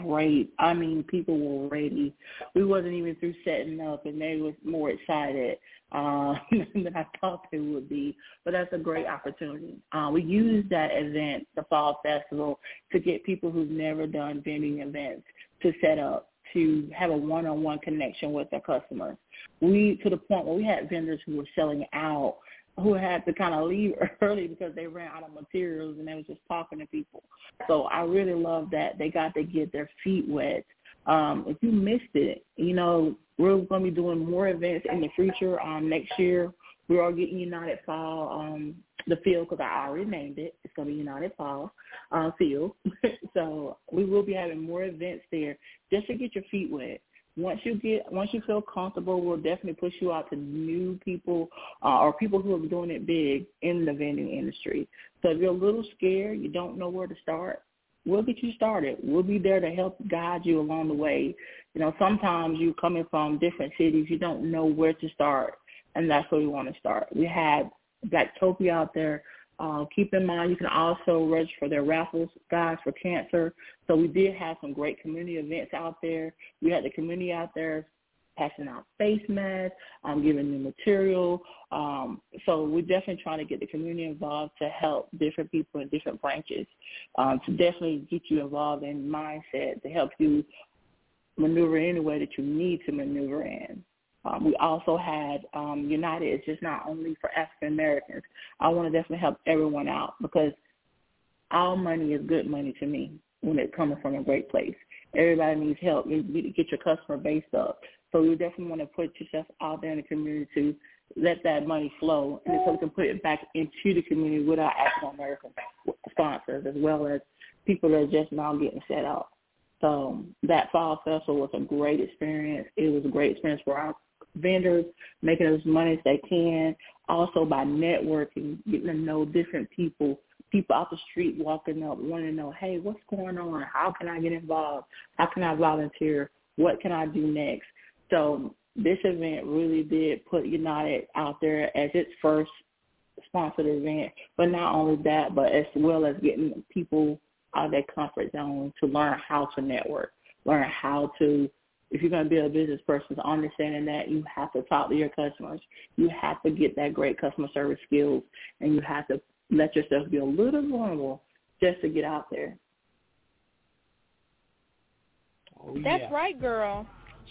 Speaker 5: great. I mean, people were ready. We wasn't even through setting up, and they was more excited uh, than I thought they would be. But that's a great opportunity. Uh, we use that event, the Fall Festival, to get people who've never done vending events to set up to have a one-on-one connection with their customers. We to the point where we had vendors who were selling out who had to kind of leave early because they ran out of materials and they was just talking to people. So I really love that they got to get their feet wet. Um, if you missed it, you know, we're going to be doing more events in the future. Um, next year, we are getting United Fall, um, the field, because I already named it. It's going to be United Fall uh, field. so we will be having more events there just to get your feet wet once you get once you feel comfortable, we'll definitely push you out to new people uh, or people who are doing it big in the vending industry. So if you're a little scared, you don't know where to start, we'll get you started. We'll be there to help guide you along the way. You know, sometimes you're coming from different cities, you don't know where to start, and that's where we want to start. We had Blacktopia out there. Uh, keep in mind, you can also register for their raffles, guys, for cancer. So we did have some great community events out there. We had the community out there passing out face masks, um, giving new material. Um, so we're definitely trying to get the community involved to help different people in different branches, um, to definitely get you involved in mindset to help you maneuver any way that you need to maneuver in. Um, we also had um, United. It's just not only for African Americans. I want to definitely help everyone out because all money is good money to me when it's coming from a great place. Everybody needs help. You need to get your customer base up. So you definitely want to put yourself out there in the community to let that money flow, and so we can put it back into the community with our African American sponsors as well as people that are just now getting set up. So that fall festival was a great experience. It was a great experience for our vendors, making as money as they can. Also by networking, getting to know different people, people out the street walking up, wanting to know, hey, what's going on? How can I get involved? How can I volunteer? What can I do next? So this event really did put United out there as its first sponsored event. But not only that, but as well as getting people out of their comfort zone to learn how to network, learn how to, if you're going to be a business person, understanding that you have to talk to your customers. You have to get that great customer service skills, and you have to let yourself be a little vulnerable just to get out there.
Speaker 1: Oh,
Speaker 6: That's
Speaker 1: yeah.
Speaker 6: right, girl.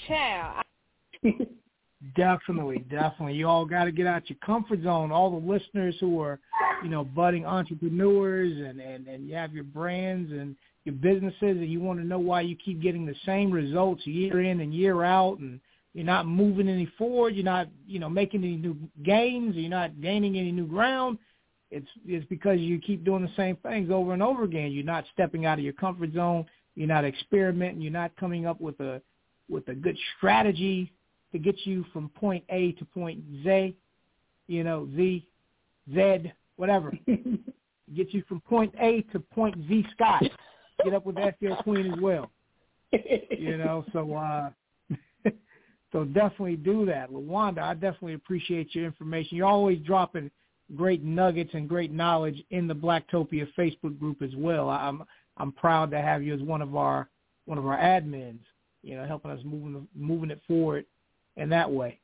Speaker 6: Child.
Speaker 1: Definitely, definitely. You all got to get out your comfort zone. All the listeners who are, you know, budding entrepreneurs and, and, and you have your brands and your businesses and you want to know why you keep getting the same results year in and year out and you're not moving any forward, you're not, you know, making any new gains, you're not gaining any new ground. It's it's because you keep doing the same things over and over again. You're not stepping out of your comfort zone. You're not experimenting. You're not coming up with a with a good strategy to get you from point A to point Z, you know, Z, Z, whatever. get you from point A to point Z Scott. Get up with that SEO Queen as well. You know, so uh so definitely do that. Lawanda, I definitely appreciate your information. You're always dropping great nuggets and great knowledge in the Blacktopia Facebook group as well. I'm I'm proud to have you as one of our one of our admins, you know, helping us moving moving it forward in that way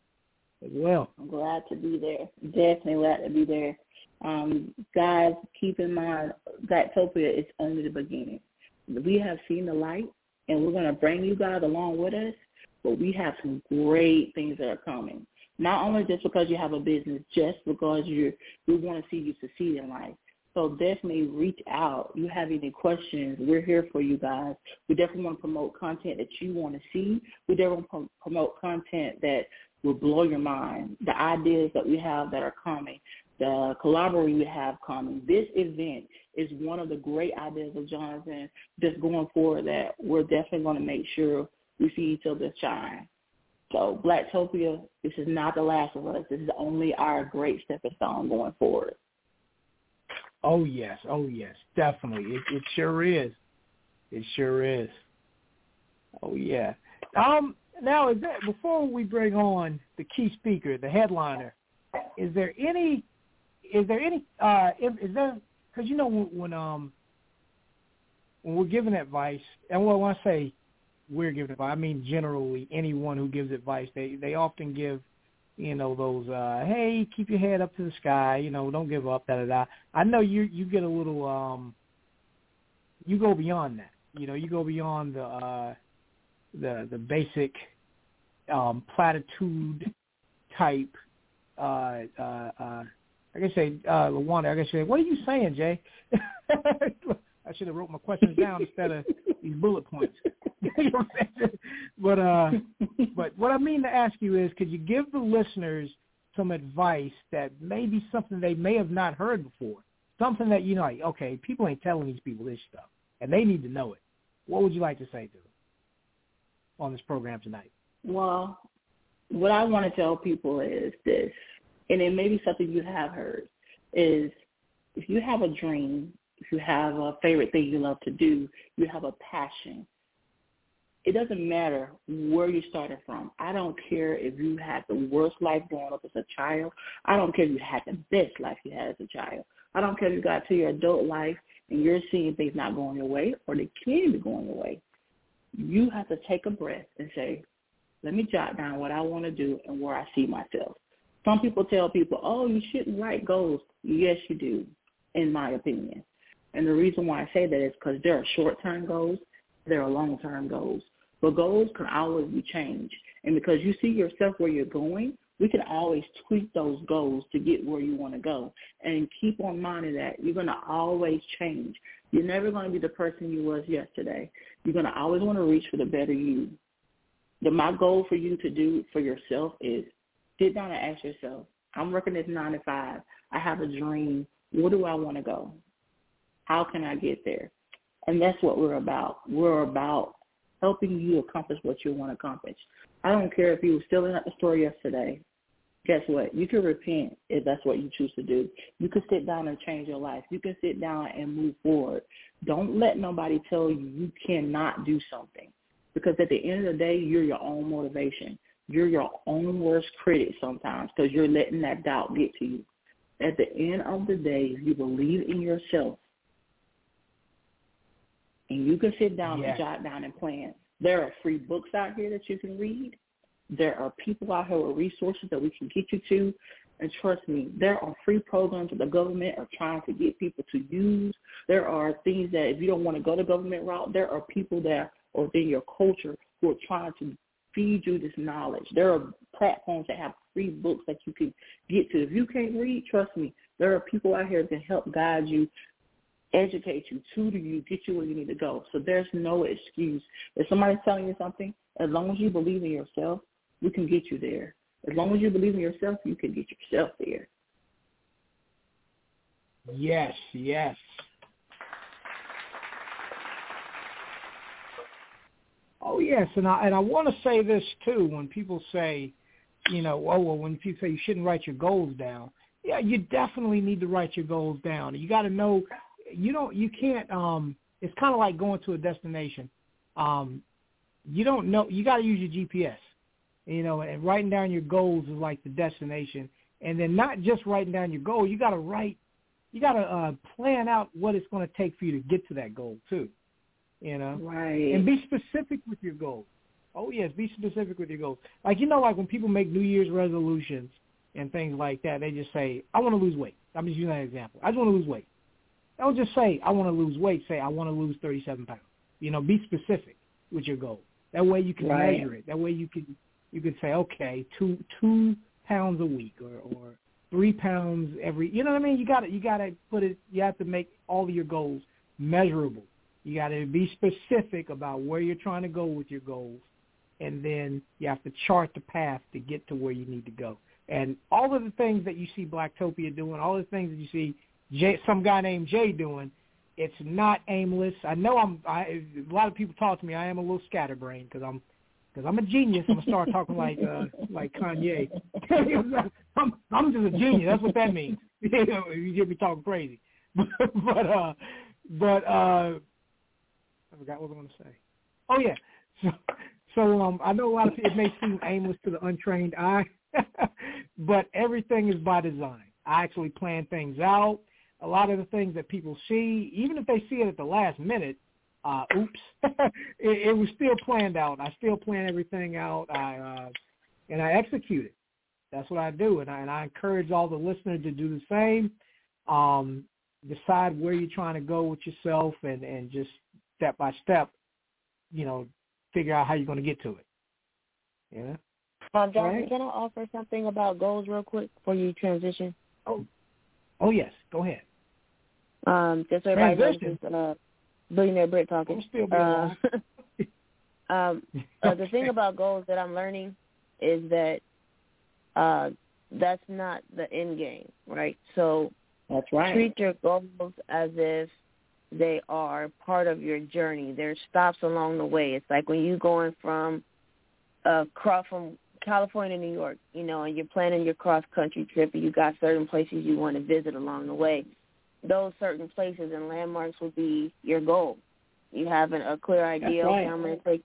Speaker 1: as well.
Speaker 5: I'm glad to be there. Definitely glad to be there. Um, guys, keep in mind Blacktopia is only the beginning. We have seen the light, and we're going to bring you guys along with us. But we have some great things that are coming. Not only just because you have a business, just because you we want to see you succeed in life. So definitely reach out. You have any questions, we're here for you guys. We definitely want to promote content that you want to see. We definitely want to promote content that will blow your mind. The ideas that we have that are coming, the collaboration we have coming. This event is one of the great ideas of Jonathan just going forward that we're definitely going to make sure we see each other shine. So Blacktopia, this is not the last of us. This is only our great stepping stone going forward.
Speaker 1: Oh yes, oh yes, definitely. It it sure is. It sure is. Oh yeah. Um now is that before we bring on the key speaker, the headliner, is there any is there any uh is there cuz you know when, when um when we're giving advice and well when I say we're giving advice, I mean generally anyone who gives advice, they they often give you know those uh hey keep your head up to the sky you know don't give up da da da. I know you you get a little um you go beyond that. You know you go beyond the uh the the basic um platitude type uh uh uh I guess say uh Lawanda, I guess say, what are you saying, Jay? I should have wrote my questions down instead of these bullet points. but uh, but what I mean to ask you is, could you give the listeners some advice that may be something they may have not heard before, something that you know, like, okay, people ain't telling these people this stuff, and they need to know it. What would you like to say to them on this program tonight?
Speaker 5: Well, what I want to tell people is this, and it may be something you have heard, is if you have a dream, if you have a favorite thing you love to do, you have a passion. It doesn't matter where you started from. I don't care if you had the worst life growing up as a child. I don't care if you had the best life you had as a child. I don't care if you got to your adult life and you're seeing things not going your way or they can be going your way. You have to take a breath and say, let me jot down what I want to do and where I see myself. Some people tell people, oh, you shouldn't write goals. Yes, you do, in my opinion. And the reason why I say that is because there are short-term goals, there are long-term goals. But goals can always be changed. And because you see yourself where you're going, we can always tweak those goals to get where you want to go. And keep on mind that you're going to always change. You're never going to be the person you was yesterday. You're going to always want to reach for the better you. The, my goal for you to do for yourself is sit down and ask yourself, I'm working this 9 to 5. I have a dream. Where do I want to go? How can I get there? And that's what we're about. We're about helping you accomplish what you want to accomplish. I don't care if you were still in the store yesterday. Guess what? You can repent if that's what you choose to do. You can sit down and change your life. You can sit down and move forward. Don't let nobody tell you you cannot do something. Because at the end of the day, you're your own motivation. You're your own worst critic sometimes because you're letting that doubt get to you. At the end of the day, if you believe in yourself and you can sit down and jot down and plan, there are free books out here that you can read. There are people out here with resources that we can get you to. And trust me, there are free programs that the government are trying to get people to use. There are things that if you don't want to go the government route, there are people that are within your culture who are trying to feed you this knowledge. There are platforms that have free books that you can get to. If you can't read, trust me, there are people out here that can help guide you, educate you, tutor you, get you where you need to go. So there's no excuse. If somebody's telling you something, as long as you believe in yourself, we can get you there. As long as you believe in yourself, you can get yourself there.
Speaker 1: Yes, yes. Oh yes, and I and I want to say this too. When people say, you know, oh well, when people say you shouldn't write your goals down, yeah, you definitely need to write your goals down. You got to know, you don't, you can't. um It's kind of like going to a destination. Um You don't know. You got to use your GPS. You know, and writing down your goals is like the destination, and then not just writing down your goal. You got to write. You got to uh, plan out what it's going to take for you to get to that goal too you know.
Speaker 5: Right.
Speaker 1: And be specific with your goals. Oh yes, be specific with your goals. Like you know, like when people make New Year's resolutions and things like that, they just say, "I want to lose weight." I'm just using that example. I just want to lose weight. Don't just say, "I want to lose weight." Say, "I want to lose 37 pounds." You know, be specific with your goal. That way you can
Speaker 5: right.
Speaker 1: measure it. That way you can you can say, "Okay, two two pounds a week," or or three pounds every. You know what I mean? You got to you got to put it. You have to make all of your goals measurable you got to be specific about where you're trying to go with your goals, and then you have to chart the path to get to where you need to go. And all of the things that you see Blacktopia doing, all the things that you see Jay, some guy named Jay doing, it's not aimless. I know I'm. I, a lot of people talk to me. I am a little scatterbrained because I'm because I'm a genius. I'm gonna start talking like uh, like Kanye. I'm I'm just a genius. That's what that means. you hear me talking crazy, but uh, but uh, I forgot what I was going to say. Oh yeah. So, so um, I know a lot of people, it may seem aimless to the untrained eye, but everything is by design. I actually plan things out. A lot of the things that people see, even if they see it at the last minute, uh, oops, it, it was still planned out. I still plan everything out. I uh, and I execute it. That's what I do, and I, and I encourage all the listeners to do the same. Um, decide where you're trying to go with yourself, and and just step by step, you know, figure out how you're going to get to it. Yeah.
Speaker 4: Um, John, right. can I offer something about goals real quick before you transition?
Speaker 1: Oh, oh yes. Go ahead.
Speaker 4: Um, just so everybody knows, this, uh, billionaire Brit talking. Uh, um, uh, the thing about goals that I'm learning is that uh, that's not the end game, right? So
Speaker 5: that's right.
Speaker 4: Treat your goals as if they are part of your journey. There's stops along the way. It's like when you're going from uh cross from California to New York, you know, and you're planning your cross country trip and you got certain places you want to visit along the way. those certain places and landmarks will be your goal. You have a clear idea.
Speaker 5: right.
Speaker 4: Okay, I'm gonna take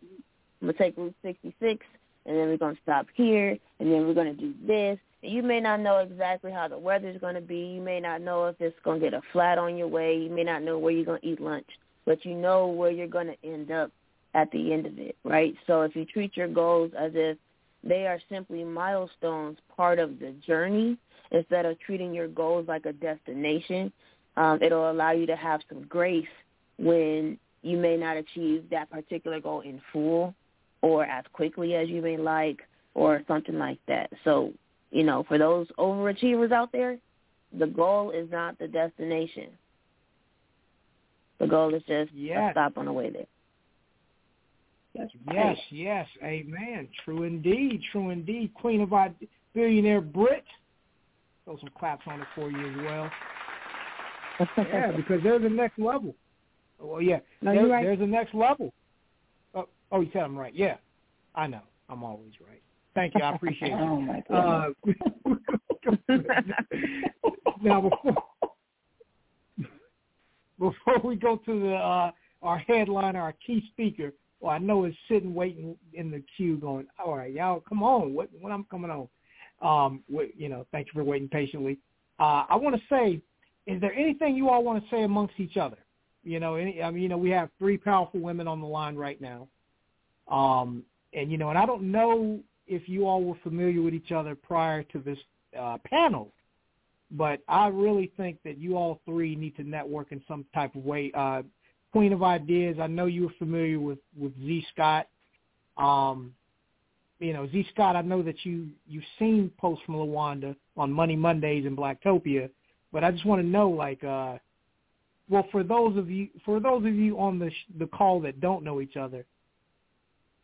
Speaker 4: I'm gonna take Route 66, and then we're gonna stop here, and then we're gonna do this. You may not know exactly how the weather's gonna be. You may not know if it's gonna get a flat on your way. You may not know where you're gonna eat lunch, but you know where you're gonna end up at the end of it, right? So if you treat your goals as if they are simply milestones, part of the journey, instead of treating your goals like a destination, um, it'll allow you to have some grace when you may not achieve that particular goal in full or as quickly as you may like or something like that. So, you know, for those overachievers out there, the goal is not the destination. The goal is just
Speaker 1: Yes.
Speaker 4: a stop on the way there.
Speaker 5: That's
Speaker 1: Yes, yes, amen. True indeed, true indeed. Queen of our billionaire Brit. Throw some claps on it for you as well. Yeah, because there's the next level. Oh, well, yeah,
Speaker 5: No,
Speaker 1: there-
Speaker 5: right.
Speaker 1: there's a next level. Oh, oh, you said I'm right. Yeah, I know. I'm always right. Thank you. I appreciate it.
Speaker 5: Oh my
Speaker 1: Uh, now before before we go to the uh, our headliner, our key speaker, well, I know is sitting waiting in the queue, going, "All right, y'all, come on, what when I'm coming on." Um, you know, thank you for waiting patiently. Uh, I want to say, is there anything you all want to say amongst each other? You know, any, I mean, you know, we have three powerful women on the line right now, um, and you know, and I don't know if you all were familiar with each other prior to this uh, panel, but I really think that you all three need to network in some type of way. Uh, Queen of Ideas, I know you were familiar with with Zhe Scott. Um, you know, Zhe Scott, I know that you you've seen posts from Lawanda on Money Mondays and Blacktopia, but I just want to know, like, uh, well, for those of you for those of you on the sh- the call that don't know each other,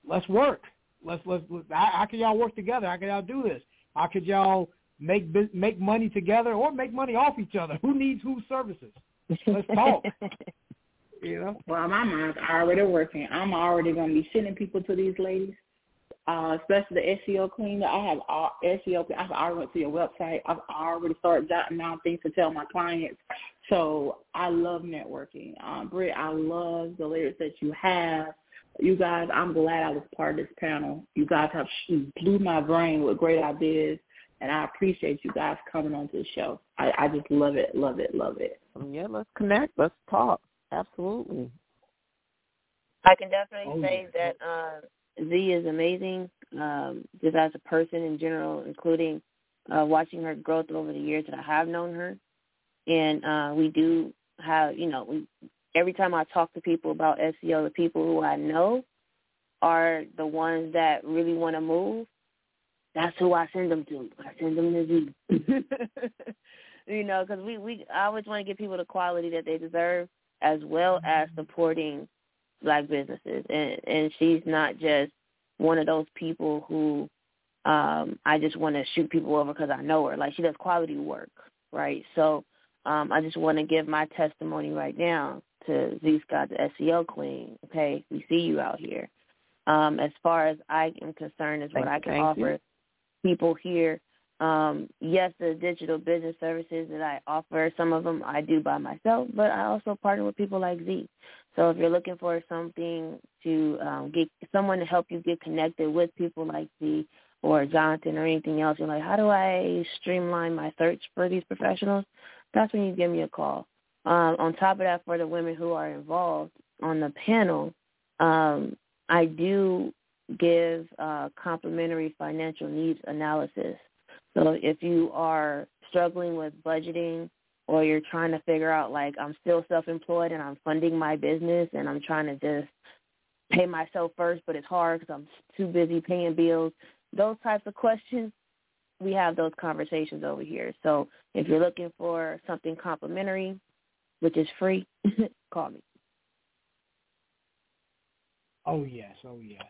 Speaker 1: let's work. Let's let's. let's how, how can y'all work together? How can y'all do this? How could y'all make bus- make money together or make money off each other? Who needs whose services? Let's talk. You know.
Speaker 5: Well, my mind's already working. I'm already going to be sending people to these ladies, uh, especially the SEO queen. I have all, SEO. I've already went to your website. I've already started jotting down things to tell my clients. So I love networking. Um, Brit, I love the ladies that you have. You guys, I'm glad I was part of this panel. You guys have blew my brain with great ideas, and I appreciate you guys coming onto the show. I, I just love it, love it, love it.
Speaker 3: Yeah, let's connect. Let's talk. Absolutely.
Speaker 4: I can definitely
Speaker 1: Oh,
Speaker 4: say that uh, Zhe is amazing, um, just as a person in general, including uh, watching her growth over the years that I have known her. And uh, we do have, you know, we, every time I talk to people about SEO, the people who I know are the ones that really want to move. That's who I send them to. I send them to Zhe. you know, because we, we I always want to give people the quality that they deserve, as well as supporting black businesses. And and she's not just one of those people who um I just want to shoot people over because I know her. Like she does quality work, right? So um I just want to give my testimony right now to Zhe Scott, the SEO queen. Okay, we see you out here. Um, as far as I am concerned, is what I can offer
Speaker 3: you.
Speaker 4: people here. Um, yes, the digital business services that I offer, some of them I do by myself, but I also partner with people like Zhe. So if you're looking for something to um, get someone to help you get connected with people like Zhe or Jonathan or anything else, you're like, how do I streamline my search for these professionals? That's when you give me a call. Um, on top of that, for the women who are involved on the panel, um, I do give uh, complimentary financial needs analysis. So if you are struggling with budgeting or you're trying to figure out like I'm still self-employed and I'm funding my business and I'm trying to just pay myself first, but it's hard because I'm too busy paying bills, those types of questions, we have those conversations over here. So if you're looking for something complimentary, which is free, call me.
Speaker 1: Oh yes, oh yes.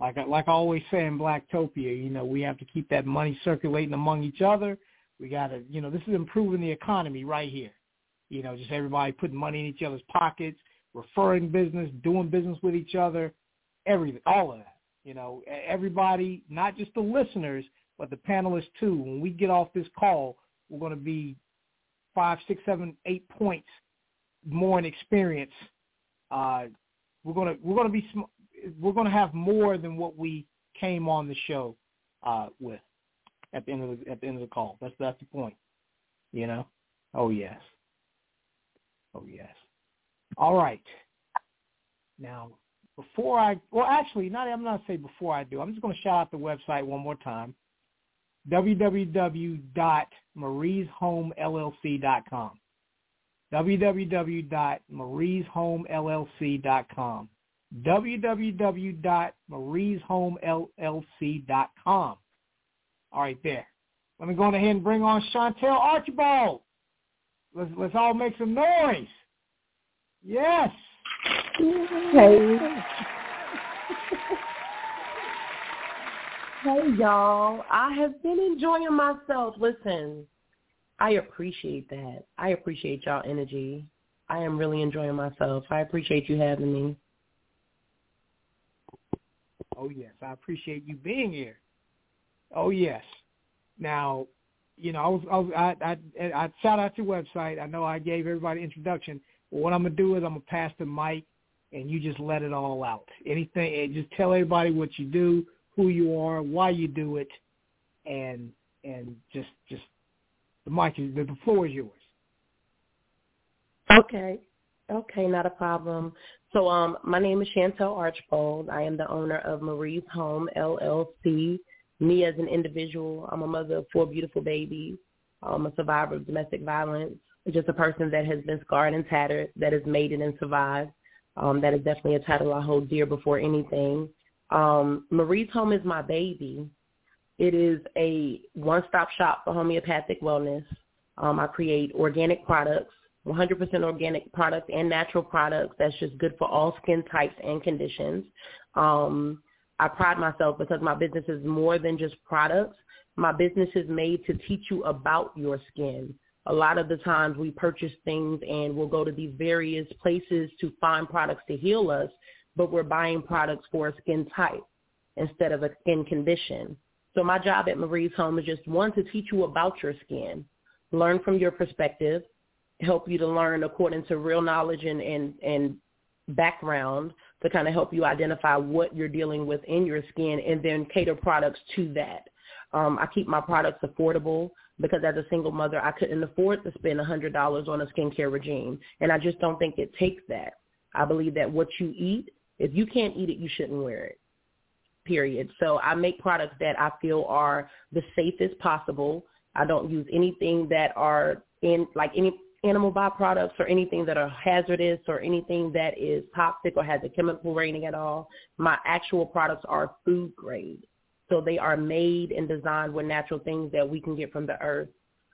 Speaker 1: Like I, like I always say in Blacktopia, you know, we have to keep that money circulating among each other. We got to, you know, this is improving the economy right here. You know, just everybody putting money in each other's pockets, referring business, doing business with each other, everything, all of that. You know, everybody, not just the listeners, but the panelists too. When we get off this call, we're going to be five, six, seven, eight points more in experience, uh, we're gonna we're gonna be we're gonna have more than what we came on the show uh, with at the end of the at the end of the call. That's that's the point. You know? Oh yes. Oh yes. All right. Now, before I well actually not I'm not say before I do. I'm just going to shout out the website one more time. www.marieshomellc.com www.marieshomellc.com www.marieshomellc.com All right, there. Let me go ahead and bring on Shantel Archibald. Let's let's all make some noise. Yes.
Speaker 7: Hey. Hey y'all. I have been enjoying myself. Listen, I appreciate that. I appreciate y'all energy. I am really enjoying myself. I appreciate you having me.
Speaker 1: Oh yes, I appreciate you being here. Oh yes. Now, you know, I was, I was, I, I, I shout out your website. I know I gave everybody introduction. What I'm gonna do is I'm gonna pass the mic, and you just let it all out. Anything, and just tell everybody what you do, who you are, why you do it, and and just just the mic is the floor is yours.
Speaker 7: Okay. Okay, not a problem. So um my name is Shantel Archbold. I am the owner of Marie's Home LLC. Me as an individual, I'm a mother of four beautiful babies. I'm a survivor of domestic violence. Just a person that has been scarred and tattered, that has made it and survived. Um, that is definitely a title I hold dear before anything. Um, Marie's Home is my baby. It is a one-stop shop for homeopathic wellness. Um, I create organic products, 100% organic products and natural products that's just good for all skin types and conditions. Um, I pride myself because my business is more than just products. My business is made to teach you about your skin. A lot of the times we purchase things and we'll go to these various places to find products to heal us, but we're buying products for a skin type instead of a skin condition. So my job at Marie's Home is just one to teach you about your skin, learn from your perspective, help you to learn according to real knowledge and, and, and background to kind of help you identify what you're dealing with in your skin and then cater products to that. Um, I keep my products affordable because as a single mother, I couldn't afford to spend $100 on a skincare regime. And I just don't think it takes that. I believe that what you eat, if you can't eat it, you shouldn't wear it period. So I make products that I feel are the safest possible. I don't use anything that are in like any animal byproducts or anything that are hazardous or anything that is toxic or has a chemical rating at all. My actual products are food grade. So they are made and designed with natural things that we can get from the earth.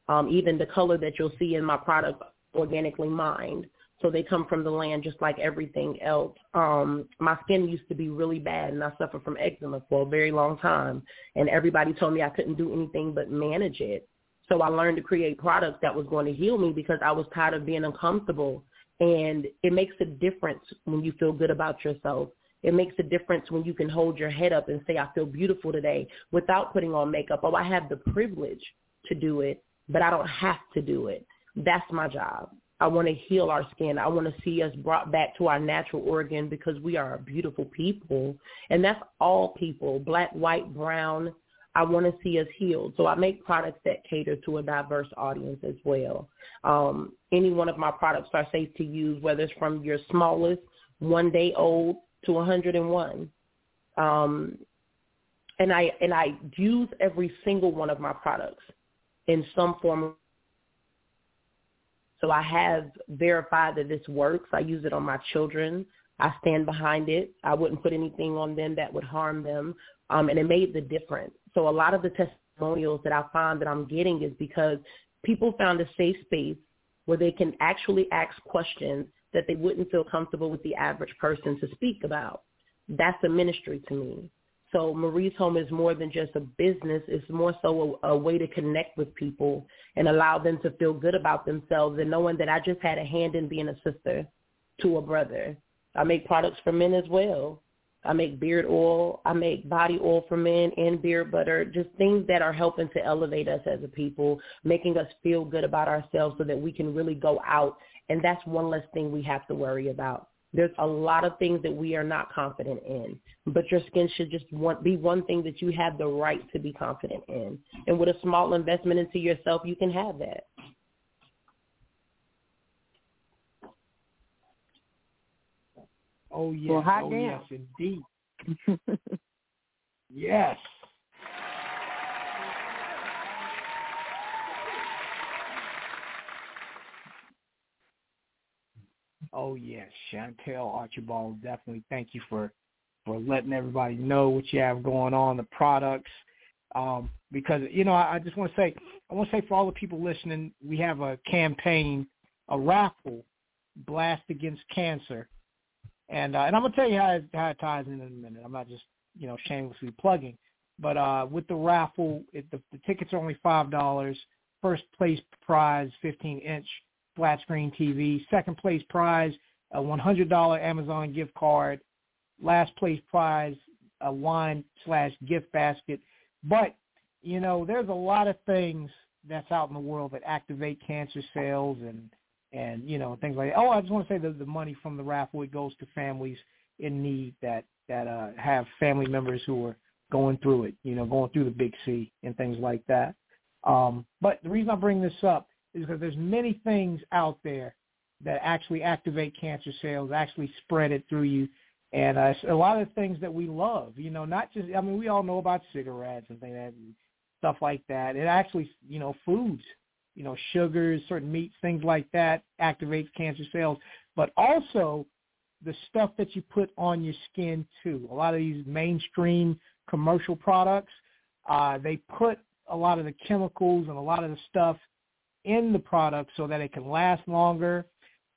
Speaker 7: Um, even the color that you'll see in my product organically mined. So they come from the land just like everything else. Um, my skin used to be really bad and I suffered from eczema for a very long time. And everybody told me I couldn't do anything but manage it. So I learned to create products that was going to heal me because I was tired of being uncomfortable. And it makes a difference when you feel good about yourself. It makes a difference when you can hold your head up and say, I feel beautiful today without putting on makeup. Oh, I have the privilege to do it, but I don't have to do it. That's my job. I want to heal our skin. I want to see us brought back to our natural organ because we are a beautiful people. And that's all people, black, white, brown. I want to see us healed. So I make products that cater to a diverse audience as well. Um, any one of my products are safe to use, whether it's from your smallest, one day old to 101. Um, and I and I use every single one of my products in some form so I have verified that this works. I use it on my children. I stand behind it. I wouldn't put anything on them that would harm them. Um, and it made the difference. So a lot of the testimonials that I find that I'm getting is because people found a safe space where they can actually ask questions that they wouldn't feel comfortable with the average person to speak about. That's a ministry to me. So Marie's Home is more than just a business. It's more so a, a, way to connect with people and allow them to feel good about themselves and knowing that I just had a hand in being a sister to a brother. I make products for men as well. I make beard oil. I make body oil for men and beard butter. Just things that are helping to elevate us as a people, making us feel good about ourselves so that we can really go out. And that's one less thing we have to worry about. There's a lot of things that we are not confident in, but your skin should just want, be one thing that you have the right to be confident in. And with a small investment into yourself, you can have that.
Speaker 1: Oh yes,
Speaker 4: Well, hot
Speaker 1: oh
Speaker 4: damn.
Speaker 1: yes, indeed. yes. Oh yes, Shantel Archibald, definitely thank you for for letting everybody know what you have going on, the products. Um, because you know, I, I just want to say, I want to say for all the people listening, we have a campaign, a raffle, blast against cancer, and uh, and I'm gonna tell you how it, how it ties in in a minute. I'm not just you know shamelessly plugging, but uh, with the raffle, it, the, the tickets are only five dollars. First place prize, 15 inch flat screen TV. Second place prize, a $100 Amazon gift card. Last place prize, a wine slash gift basket. But, you know, there's a lot of things that's out in the world that activate cancer cells and, and you know, things like that. Oh, I just want to say that the money from the raffle, it goes to families in need that, that uh, have family members who are going through it, you know, going through the big C and things like that. Um, but the reason I bring this up is because there's many things out there that actually activate cancer cells, actually spread it through you. And uh, a lot of things that we love, you know, not just, I mean, we all know about cigarettes and things like that, stuff like that. It actually, you know, foods, you know, sugars, certain meats, things like that activates cancer cells. But also the stuff that you put on your skin too. A lot of these mainstream commercial products, uh, they put a lot of the chemicals and a lot of the stuff in the product so that it can last longer,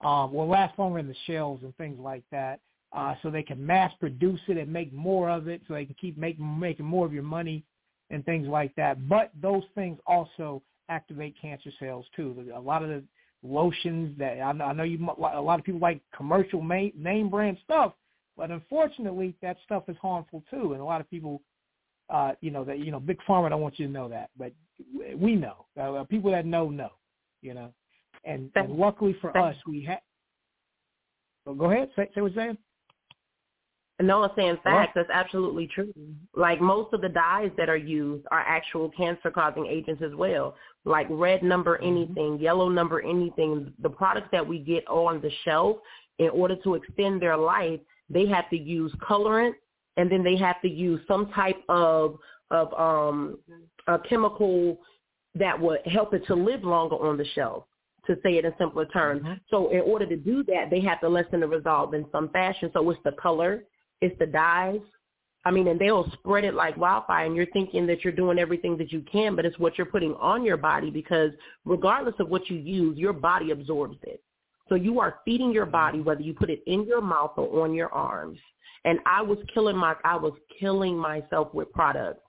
Speaker 1: um, will last longer in the shelves and things like that. Uh, so they can mass produce it and make more of it, so they can keep making making more of your money and things like that. But those things also activate cancer cells too. A lot of the lotions that I know, I know you a lot of people like commercial main, name brand stuff, but unfortunately that stuff is harmful too, and a lot of people uh, you know that you know big pharma don't want you to know that, but we know. Uh, people that know know, you know, and, and luckily for us, we have. So go ahead, say, say what you're saying.
Speaker 7: No, I'm saying facts. That's absolutely true. Like most of the dyes that are used are actual cancer-causing agents as well. Like red number anything, yellow number anything. The products that we get on the shelf, in order to extend their life, they have to use colorant, and then they have to use some type of of um a chemical that would help it to live longer on the shelf to say it in simpler terms. So in order to do that, they have to lessen the resolve in some fashion. So it's the color, it's the dyes. I mean, and they'll spread it like wildfire, and you're thinking that you're doing everything that you can, but it's what you're putting on your body because regardless of what you use, your body absorbs it. So you are feeding your body, whether you put it in your mouth or on your arms. And I was killing my, I was killing myself with products.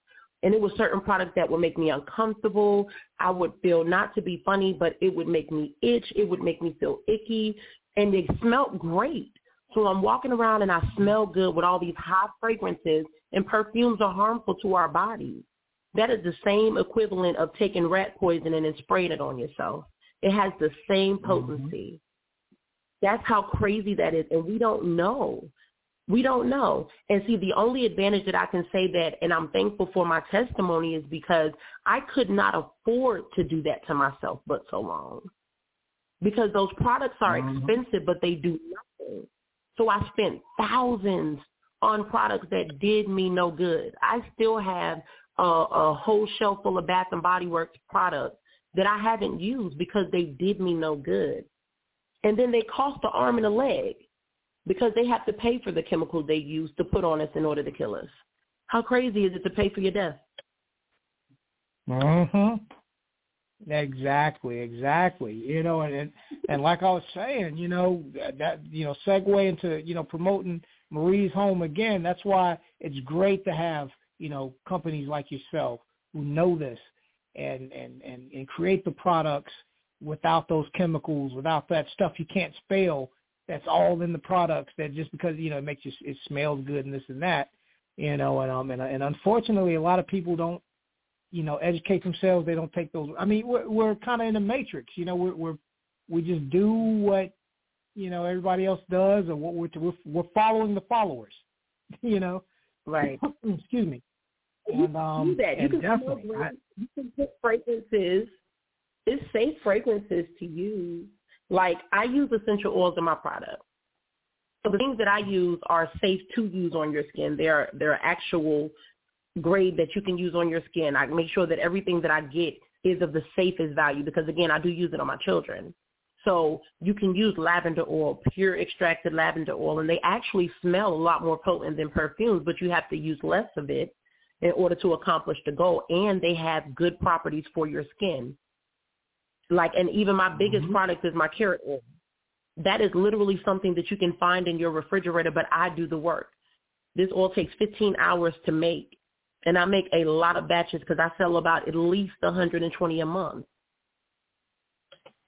Speaker 7: And it was certain products that would make me uncomfortable. I would feel not to be funny, but it would make me itch. It would make me feel icky. And they smelled great. So I'm walking around and I smell good with all these high fragrances and perfumes are harmful to our bodies. That is the same equivalent of taking rat poison and then spraying it on yourself. It has the same mm-hmm. potency. That's how crazy that is. And we don't know. We don't know. And see, the only advantage that I can say that, and I'm thankful for my testimony, is because I could not afford to do that to myself but so long. Because those products are mm-hmm. expensive, but they do nothing. So I spent thousands on products that did me no good. I still have a, a whole shelf full of Bath and Body Works products that I haven't used because they did me no good. And then they cost an arm and a leg because they have to pay for the chemical they use to put on us in order to kill us. How crazy is it to pay for your death?
Speaker 1: Mhm. Exactly, exactly. You know, and, and like I was saying, you know, that, that you know, segue into you know promoting Marie's home again. That's why it's great to have you know companies like yourself who know this and and and and create the products without those chemicals, without that stuff you can't spell that's all in the products that just because you know it makes you it smells good and this and that, you know, and um and and unfortunately a lot of people don't you know educate themselves. They don't take those. I mean, we're we're kind of in a matrix. You know, we're we're we just do what you know everybody else does, or what we're we're, we're following the followers. You know,
Speaker 7: right?
Speaker 1: Excuse me. And um,
Speaker 7: you that. You
Speaker 1: and
Speaker 7: can
Speaker 1: definitely,
Speaker 7: great. you can put fragrances. It's safe fragrances to use. Like I use essential oils in my product. So the things that I use are safe to use on your skin. They're they're actual grade that you can use on your skin. I make sure that everything that I get is of the safest value because again, I do use it on my children. So you can use lavender oil, pure extracted lavender oil, and they actually smell a lot more potent than perfumes, but you have to use less of it in order to accomplish the goal. And they have good properties for your skin. Like, and even my biggest
Speaker 1: mm-hmm.
Speaker 7: product is my carrot oil. That is literally something that you can find in your refrigerator, but I do the work. This oil takes 15 hours to make, and I make a lot of batches because I sell about at least 120 a month.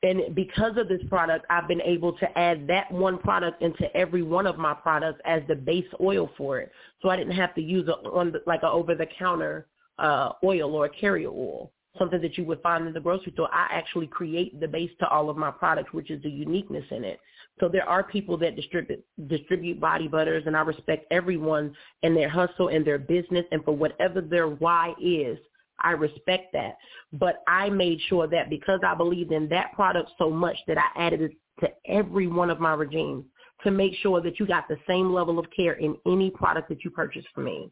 Speaker 7: And because of this product, I've been able to add that one product into every one of my products as the base oil for it. So I didn't have to use a, on the, like a over-the-counter uh, oil or a carrier oil, something that you would find in the grocery store. I actually create the base to all of my products, which is the uniqueness in it. So there are people that distribute distribute body butters, and I respect everyone and their hustle and their business, and for whatever their why is, I respect that. But I made sure that because I believed in that product so much that I added it to every one of my regimes to make sure that you got the same level of care in any product that you purchase from me.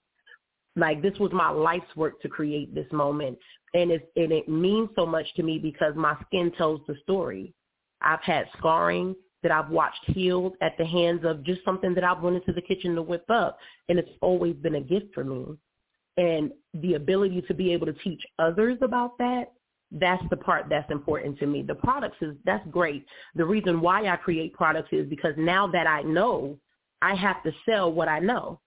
Speaker 7: Like this was my life's work to create this moment. And it, and it means so much to me because my skin tells the story. I've had scarring that I've watched healed at the hands of just something that I've went into the kitchen to whip up. And it's always been a gift for me and the ability to be able to teach others about that that's the part that's important to me. The products is that's great. The reason why I create products is because now that I know, I have to sell what I know.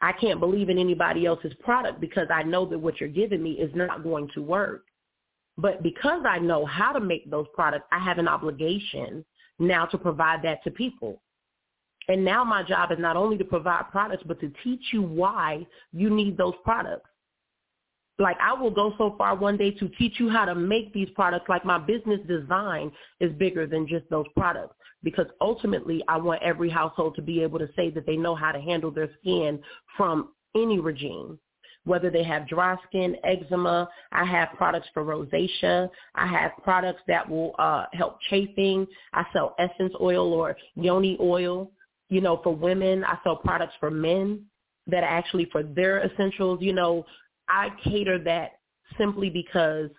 Speaker 7: I can't believe in anybody else's product because I know that what you're giving me is not going to work. But because I know how to make those products, I have an obligation now to provide that to people. And now my job is not only to provide products, but to teach you why you need those products. Like I will go so far one day to teach you how to make these products. Like my business design is bigger than just those products because ultimately I want every household to be able to say that they know how to handle their skin from any regime whether they have dry skin, eczema. I have products for rosacea. I have products that will uh, help chafing. I sell essence oil or yoni oil you know, for women, I sell products for men that are actually for their essentials. You know, I cater that simply because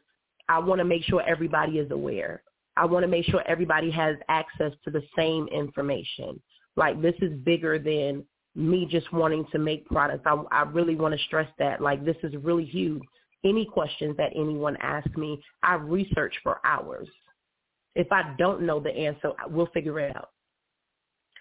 Speaker 7: I want to make sure everybody is aware. I want to make sure everybody has access to the same information. Like this is bigger than me just wanting to make products. I, I really want to stress that. Like this is really huge. Any questions that anyone asks me, I research for hours. If I don't know the answer, we'll figure it out.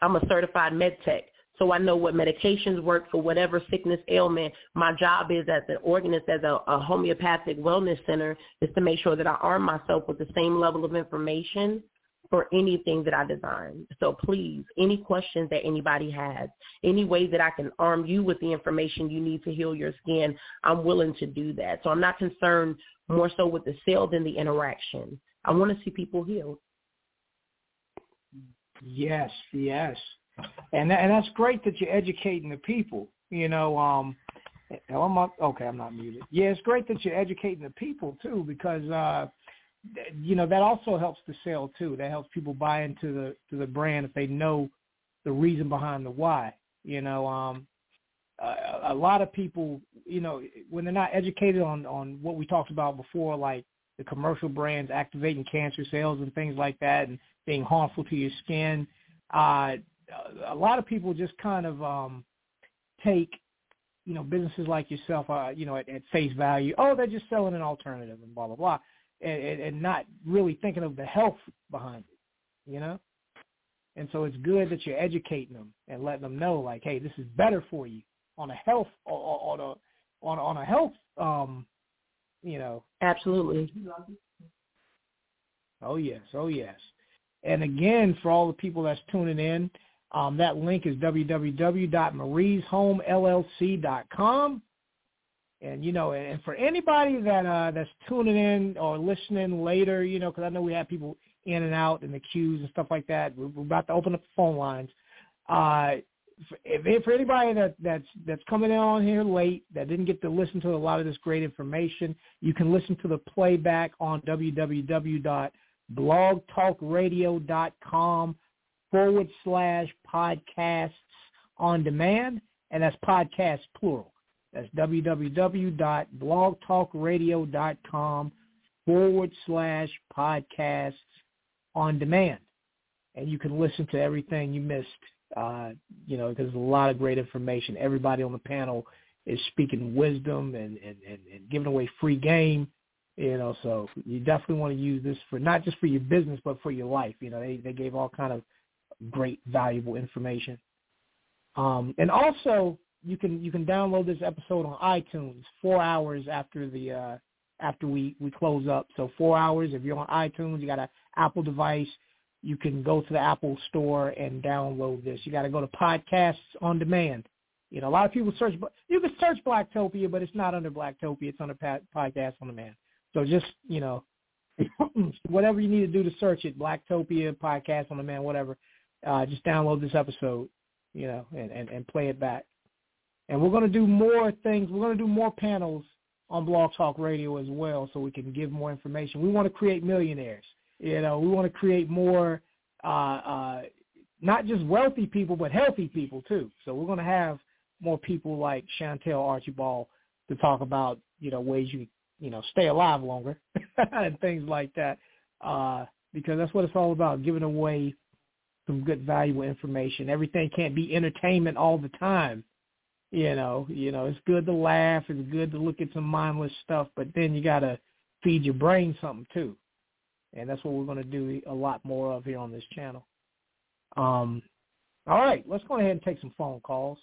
Speaker 7: I'm a certified med tech. So I know what medications work for whatever sickness ailment. My job is as an organist, as a, a homeopathic wellness center, is to make sure that I arm myself with the same level of information for anything that I design. So please, any questions that anybody has, any way that I can arm you with the information you need to heal your skin, I'm willing to do that. So I'm not concerned more so with the sale than the interaction. I want to see people healed.
Speaker 1: Yes, yes, and that, and that's great that you're educating the people. You know, um, oh, I'm not, okay, I'm not muted. Yeah, it's great that you're educating the people too, because uh, th- you know that also helps the sale too. That helps people buy into the to the brand if they know the reason behind the why. You know, um, a, a lot of people, you know, when they're not educated on on what we talked about before, like the commercial brands activating cancer cells and things like that, and being harmful to your skin. Uh, a lot of people just kind of um, take, you know, businesses like yourself, uh, you know, at, at face value. Oh, they're just selling an alternative and blah blah blah, and, and, and not really thinking of the health behind it, you know. And so it's good that you're educating them and letting them know, like, hey, this is better for you on a health on a on on a health, um, you know.
Speaker 7: Absolutely.
Speaker 1: Oh yes, oh yes. And again, for all the people that's tuning in, um, that link is www.mariesHomeLLC.com. And you know, and for anybody that uh, that's tuning in or listening later, you know, because I know we have people in and out in the queues and stuff like that. We're, about to open up the phone lines. Uh, if, for anybody that that's that's coming in on here late that didn't get to listen to a lot of this great information, you can listen to the playback on www.blogtalkradio.com forward slash podcasts on demand, and that's podcast plural. That's www.blogtalkradio.com forward slash podcasts on demand. And you can listen to everything you missed, uh, you know, because there's a lot of great information. Everybody on the panel is speaking wisdom and, and, and, and giving away free game, you know, so you definitely want to use this for not just for your business, but for your life. You know, they, they gave all kind of great, valuable information. Um, and also, you can you can download this episode on iTunes four hours after the uh, after we we close up. So four hours. If you're on iTunes, you got an Apple device, you can go to the Apple Store and download this. You got to go to Podcasts on Demand. You know, a lot of people search. You can search Blacktopia, but it's not under Blacktopia. It's under Podcast on Demand. So just you know, whatever you need to do to search it, Blacktopia, Podcast on Demand, whatever. Uh, just download this episode, you know, and, and, and play it back. And we're going to do more things. We're going to do more panels on Blog Talk Radio as well so we can give more information. We want to create millionaires. You know, we want to create more, uh, uh, not just wealthy people, but healthy people too. So we're going to have more people like Shantel Archibald to talk about, you know, ways you, you know, stay alive longer and things like that. Uh, because that's what it's all about, giving away some good, valuable information. Everything can't be entertainment all the time. You know, you know, it's good to laugh, it's good to look at some mindless stuff, but then you gotta feed your brain something too. And that's what we're gonna do a lot more of here on this channel. Um all right, let's go ahead and take some phone calls.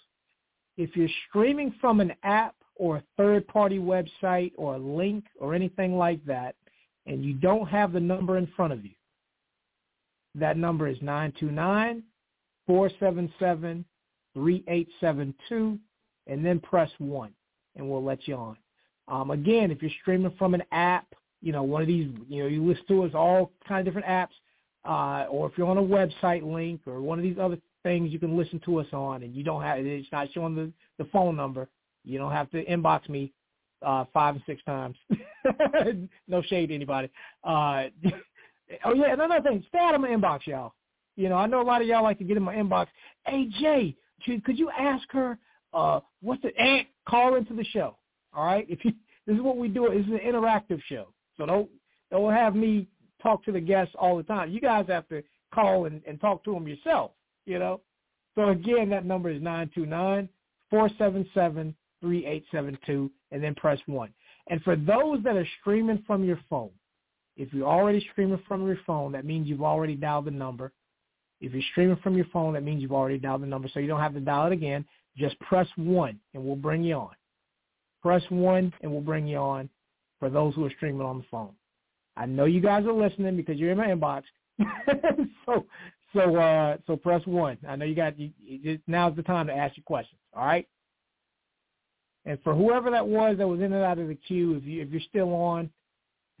Speaker 1: If you're streaming from an app or a third party website or a link or anything like that, and you don't have the number in front of you, that number is 929 477 3872 and then press one, and we'll let you on. Um, again, if you're streaming from an app, you know, one of these, you know, you listen to us all kind of different apps, uh, or if you're on a website link or one of these other things you can listen to us on, and you don't have, it's not showing the, the phone number, you don't have to inbox me uh, five and six times. no shade to anybody. Uh, oh yeah, another thing, stay out of my inbox, y'all. You know, I know a lot of y'all like to get in my inbox. Hey Jay, could you ask her uh, what's the and call into the show. All right, if you this is what we do. This is an interactive show, so don't don't have me talk to the guests all the time. You guys have to call and, and talk to them yourself. You know. So again, that number is nine two nine four seven seven three eight seven two, and then press one. And for those that are streaming from your phone, if you're already streaming from your phone, that means you've already dialed the number. If you're streaming from your phone, that means you've already dialed the number, so you don't have to dial it again. Just press one and we'll bring you on. Press one and we'll bring you on for those who are streaming on the phone. I know you guys are listening because you're in my inbox. so so uh so press one. I know you got you, you, now's the time to ask your questions. All right. And for whoever that was that was in and out of the queue, if you if you're still on,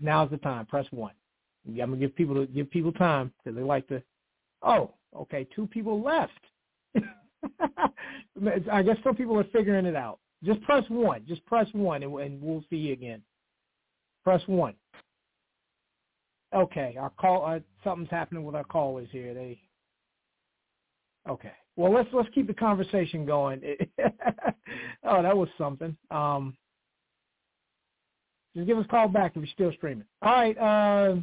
Speaker 1: now's the time. Press one. I'm gonna give people to give people time because they like to. Oh, okay, two people left. I guess some people are figuring it out. Just press one. Just press one, and, and we'll see you again. Press one. Okay, our call. Uh, something's happening with our callers here. They. Okay. Well, let's let's keep the conversation going. oh, that was something. Um, just give us a call back if you're still streaming. All right. Uh,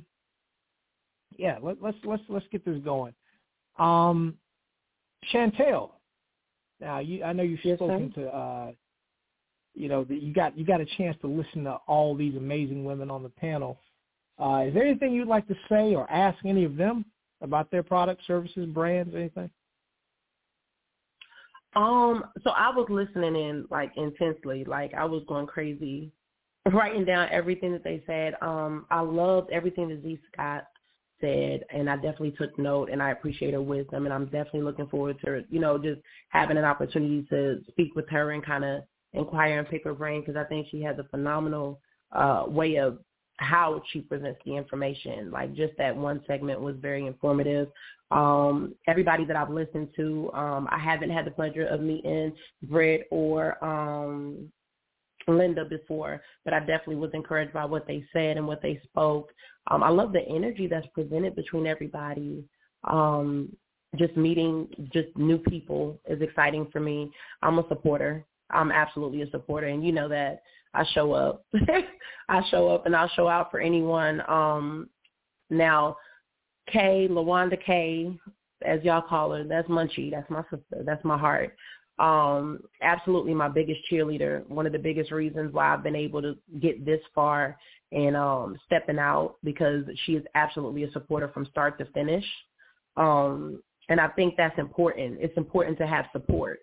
Speaker 1: yeah. Let, let's let's let's get this going. Um, Shantel, now, you, I know you've yes, spoken sir. to, uh, you know, you got you got a chance to listen to all these amazing women on the panel. Uh, is there anything you'd like to say or ask any of them about their products, services, brands, anything?
Speaker 7: Um, so I was listening in like intensely, like I was going crazy, writing down everything that they said. Um, I loved everything that Zhe Scott said, and I definitely took note, and I appreciate her wisdom, and I'm definitely looking forward to, you know, just having an opportunity to speak with her and kind of inquire and pick her brain because I think she has a phenomenal uh, way of how she presents the information. Like just that one segment was very informative. Um, everybody that I've listened to, um, I haven't had the pleasure of meeting Brit or um, Linda before, but I definitely was encouraged by what they said and what they spoke. Um, I love the energy that's presented between everybody. Um, just meeting just new people is exciting for me. I'm a supporter. I'm absolutely a supporter, and you know that I show up. I show up, and I'll show out for anyone. Um, now, Kay, Lawanda Kay, as y'all call her, that's Munchie. That's my sister. That's my heart um, absolutely my biggest cheerleader. One of the biggest reasons why I've been able to get this far and um, stepping out because she is absolutely a supporter from start to finish. Um, and I think that's important. It's important to have support.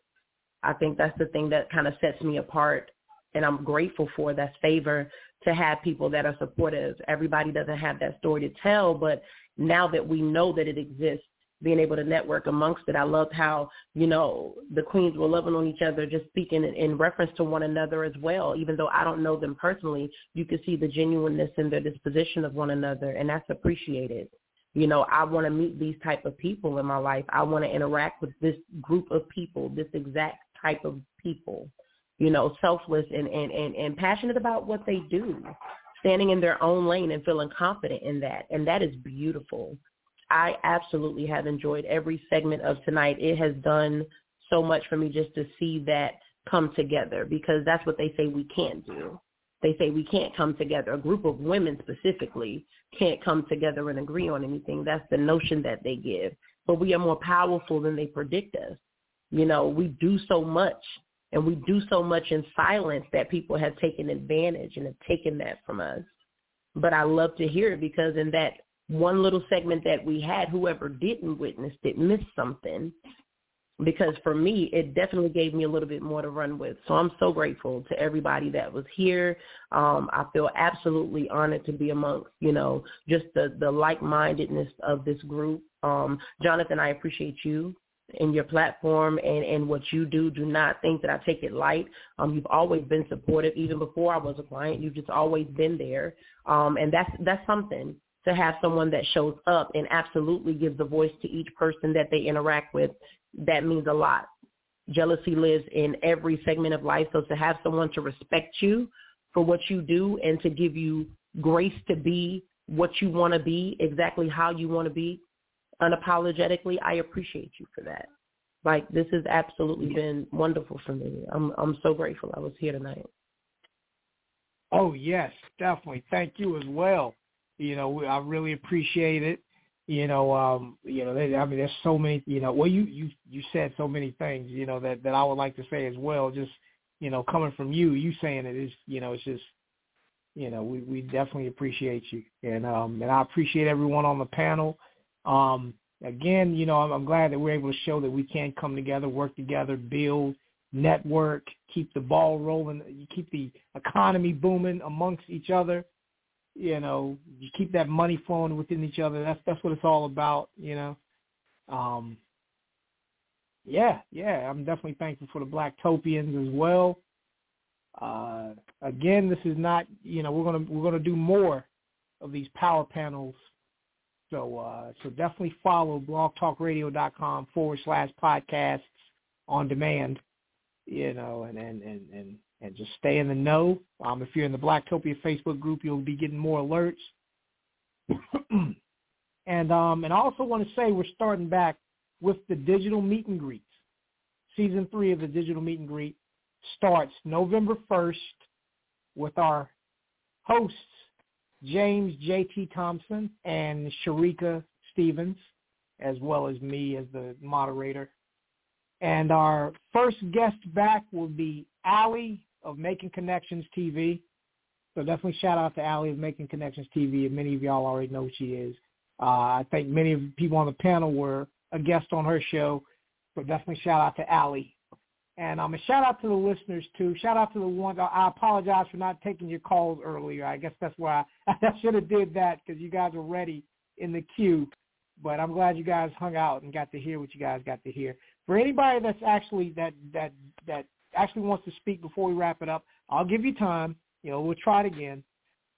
Speaker 7: I think that's the thing that kind of sets me apart and I'm grateful for that favor to have people that are supportive. Everybody doesn't have that story to tell, but now that we know that it exists, being able to network amongst it. I loved how, you know, the queens were loving on each other, just speaking in, reference to one another as well. Even though I don't know them personally, you could see the genuineness in their disposition of one another, and that's appreciated. You know, I want to meet these type of people in my life. I want to interact with this group of people, this exact type of people, you know, selfless and, and, and, and passionate about what they do, standing in their own lane and feeling confident in that. And that is beautiful. I absolutely have enjoyed every segment of tonight. It has done so much for me just to see that come together because that's what they say we can't do. They say we can't come together. A group of women specifically can't come together and agree on anything. That's the notion that they give. But we are more powerful than they predict us. You know, we do so much and we do so much in silence that people have taken advantage and have taken that from us. But I love to hear it because in that one little segment that we had, whoever didn't witness it missed something. Because for me, it definitely gave me a little bit more to run with. So I'm so grateful to everybody that was here. Um, I feel absolutely honored to be amongst, you know, just the, the like-mindedness of this group. Um, Jonathan, I appreciate you and your platform and, and what you do. Do not think that I take it light. Um, you've always been supportive, even before I was a client. You've just always been there, um, and that's that's something to have someone that shows up and absolutely gives a voice to each person that they interact with, that means a lot. Jealousy lives in every segment of life. So to have someone to respect you for what you do and to give you grace to be what you want to be, exactly how you want to be, unapologetically, I appreciate you for that. Like this has absolutely been wonderful for me. I'm I'm so grateful I was here tonight.
Speaker 1: Oh yes, definitely. Thank you as well. You know, I really appreciate it. You know, um, you know, I mean, there's so many. You know, well, you you you said so many things. You know that that I would like to say as well. Just you know, coming from you, you saying it is. You know, it's just. You know, we we definitely appreciate you, and um, and I appreciate everyone on the panel. Um, again, you know, I'm, I'm glad that we're able to show that we can come together, work together, build, network, keep the ball rolling, keep the economy booming amongst each other you know, you keep that money flowing within each other. That's that's what it's all about, you know. Um yeah, yeah, I'm definitely thankful for the Blacktopians as well. Uh again, this is not, you know, we're to we're to do more of these power panels. So uh so definitely follow blogtalkradio.com forward slash podcasts on demand, you know, and and and and and just stay in the know. Um, if you're in the Blacktopia Facebook group, you'll be getting more alerts. and um, and I also want to say we're starting back with the digital meet and greets. Season three of the digital meet and greet starts November 1st with our hosts, James J.T. Thompson and Sharika Stevens, as well as me as the moderator. And our first guest back will be Allie of Making Connections TV. So definitely shout out to Allie of Making Connections TV. And many of y'all already know who she is. Uh, I think many of the people on the panel were a guest on her show. So definitely shout out to Allie. And um, a shout out to the listeners too. Shout out to the ones. I apologize for not taking your calls earlier. I guess that's why I, I should have did that because you guys were ready in the queue, but I'm glad you guys hung out and got to hear what you guys got to hear. For anybody that's actually that that that actually wants to speak before we wrap it up, I'll give you time. You know, we'll try it again.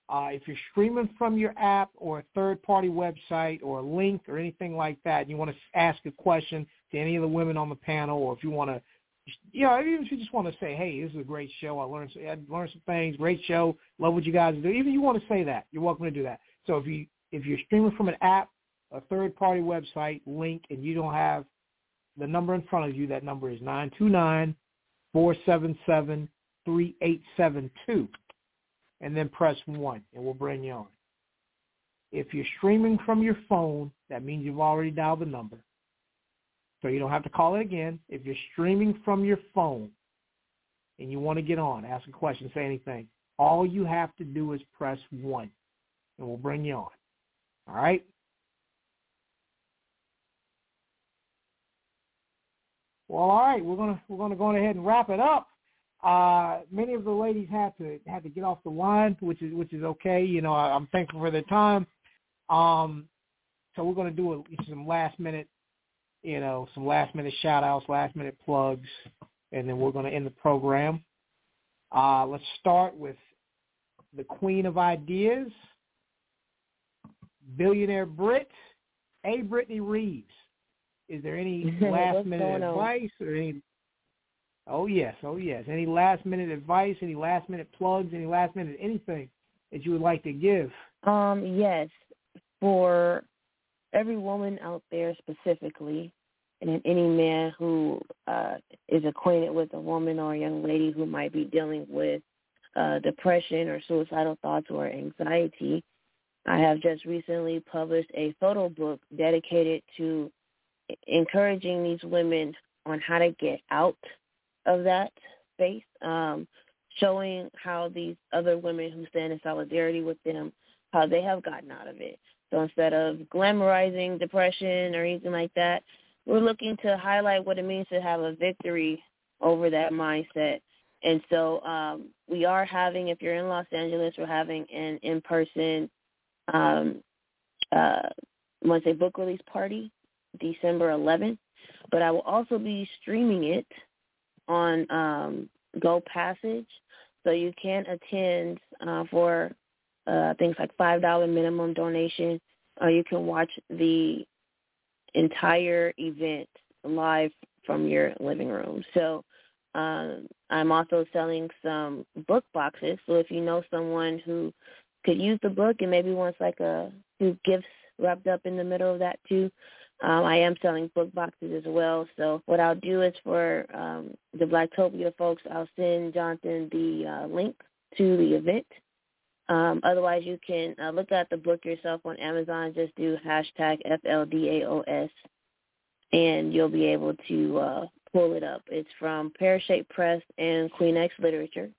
Speaker 1: Uh, if you're streaming from your app or a third-party website or a link or anything like that, and you want to ask a question to any of the women on the panel, or if you want to, you know, even if you just want to say, "Hey, this is a great show. I learned, I learned some things. Great show. Love what you guys do." Even if you want to say that, you're welcome to do that. So if you if you're streaming from an app, a third-party website link, and you don't have the number in front of you, that number is nine two nine four seven seven three eight seven two and then press 1, and we'll bring you on. If you're streaming from your phone, that means you've already dialed the number. So you don't have to call it again. If you're streaming from your phone and you want to get on, ask a question, say anything, all you have to do is press 1, and we'll bring you on. All right? Well, all right, we're gonna we're gonna go ahead and wrap it up. Uh, many of the ladies had to had to get off the line, which is which is okay. You know, I, I'm thankful for their time. Um, so we're to do a, some last minute, you know, some last minute shout outs, last minute plugs, and then we're to end the program. Uh, let's start with the queen of ideas, billionaire Brit, A. Brytney Reeves. Is there any last minute advice or any Oh yes, oh yes. Any last minute advice, any last minute plugs, any last minute anything that you would like to give?
Speaker 4: Um, yes. For every woman out there specifically, and any man who uh, is acquainted with a woman or a young lady who might be dealing with uh, depression or suicidal thoughts or anxiety, I have just recently published a photo book dedicated to encouraging these women on how to get out of that space, um, showing how these other women who stand in solidarity with them, how they have gotten out of it. So instead of glamorizing depression or anything like that, we're looking to highlight what it means to have a victory over that mindset. And so um, we are having, if you're in Los Angeles, we're having an in-person, um, uh, I want to say book release party, December 11th. But I will also be streaming it on um, Go Passage, so you can attend uh, for uh, things like five dollar minimum donation, or you can watch the entire event live from your living room. So um, I'm also selling some book boxes. So if you know someone who could use the book and maybe wants like a few gifts wrapped up in the middle of that too, um, I am selling book boxes as well. So what I'll do is for um, the Blacktopia folks, I'll send Jonathan the uh, link to the event. Um, otherwise, you can uh, look at the book yourself on Amazon. Just do hashtag FLDAOS, and you'll be able to uh, pull it up. It's from Pear Shape Press and Queen X Literature.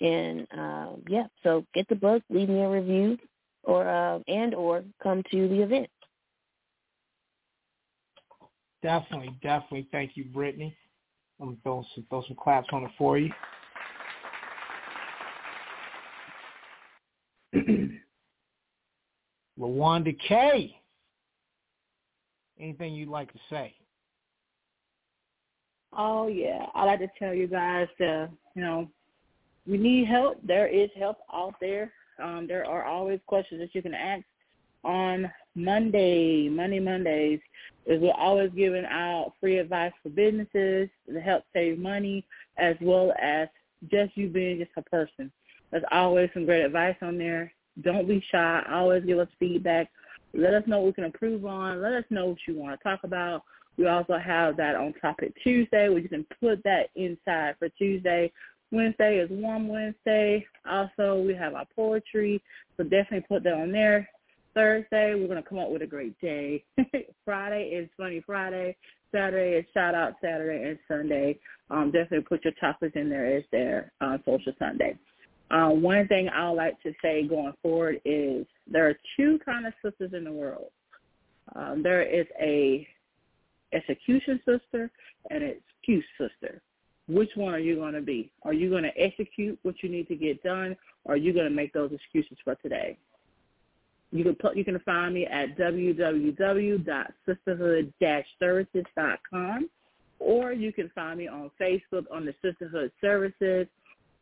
Speaker 4: And um, yeah, so get the book, leave me a review, or uh, and or come to the event.
Speaker 1: Definitely, definitely. Thank you, Brytney. I'm throw some throw some claps on it for you. Lawanda Kay Anything you'd like to say?
Speaker 5: Oh yeah, I'd like to tell you guys to you know we need help. There is help out there. Um, there are always questions that you can ask on Monday, Monday Mondays, is we're always giving out free advice for businesses to help save money, as well as just you being just a person. There's always some great advice on there. Don't be shy. Always give us feedback. Let us know what we can improve on. Let us know what you want to talk about. We also have that on Topic Tuesday, where you can put that inside for Tuesday. Wednesday is Warm Wednesday. Also, we have our poetry, so definitely put that on there. Thursday, we're going to come up with a great day. Friday is Funny Friday. Saturday is Shout Out Saturday. And Sunday, um, definitely put your topics in there as their uh, Social Sunday. Uh, one thing I would like to say going forward is there are two kind of sisters in the world. Um, there is a execution sister and an excuse sister. Which one are you going to be? Are you going to execute what you need to get done, or are you going to make those excuses for today? You can you can find me at www.sisterhood-services.com, or you can find me on Facebook on the Sisterhood Services,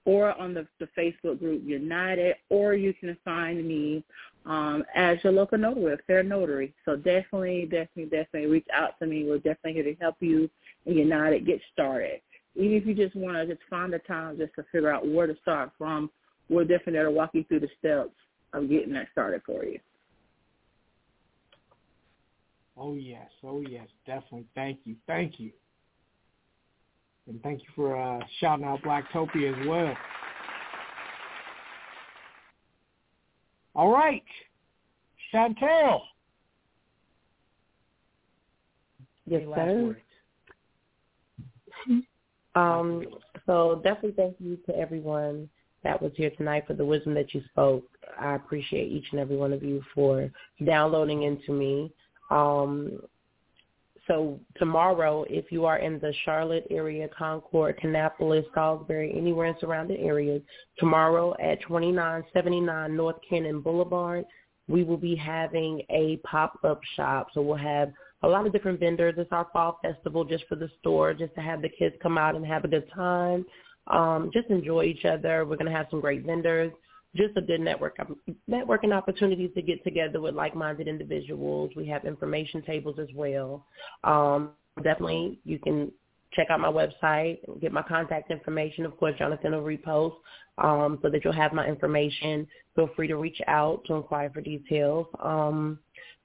Speaker 5: or on the, the Facebook group United, or you can find me um, as your local notary, a fair notary. So definitely, definitely, definitely reach out to me. We're definitely here to help you and United get started. Even if you just want to just find the time just to figure out where to start from, we're definitely there to walk you through the steps of getting that started for you.
Speaker 1: Oh yes, oh yes, definitely. Thank you, thank you, and thank you for uh, shouting out Blacktopia as well. All right, Shantel.
Speaker 7: Yes, sir. Um, so definitely thank you to everyone that was here tonight for the wisdom that you spoke. I appreciate each and every one of you for downloading into me. Um, so tomorrow, if you are in the Charlotte area, Concord, Kannapolis, Salisbury, anywhere in surrounding areas, tomorrow at 2979 North Cannon Boulevard, we will be having a pop-up shop. So we'll have a lot of different vendors. It's our fall festival just for the store, just to have the kids come out and have a good time, um, just enjoy each other. We're going to have some great vendors, just a good network networking opportunities to get together with like-minded individuals. We have information tables as well. Um, definitely, you can check out my website, get my contact information. Of course, Jonathan will repost um, so that you'll have my information. Feel free to reach out to inquire for details. Um,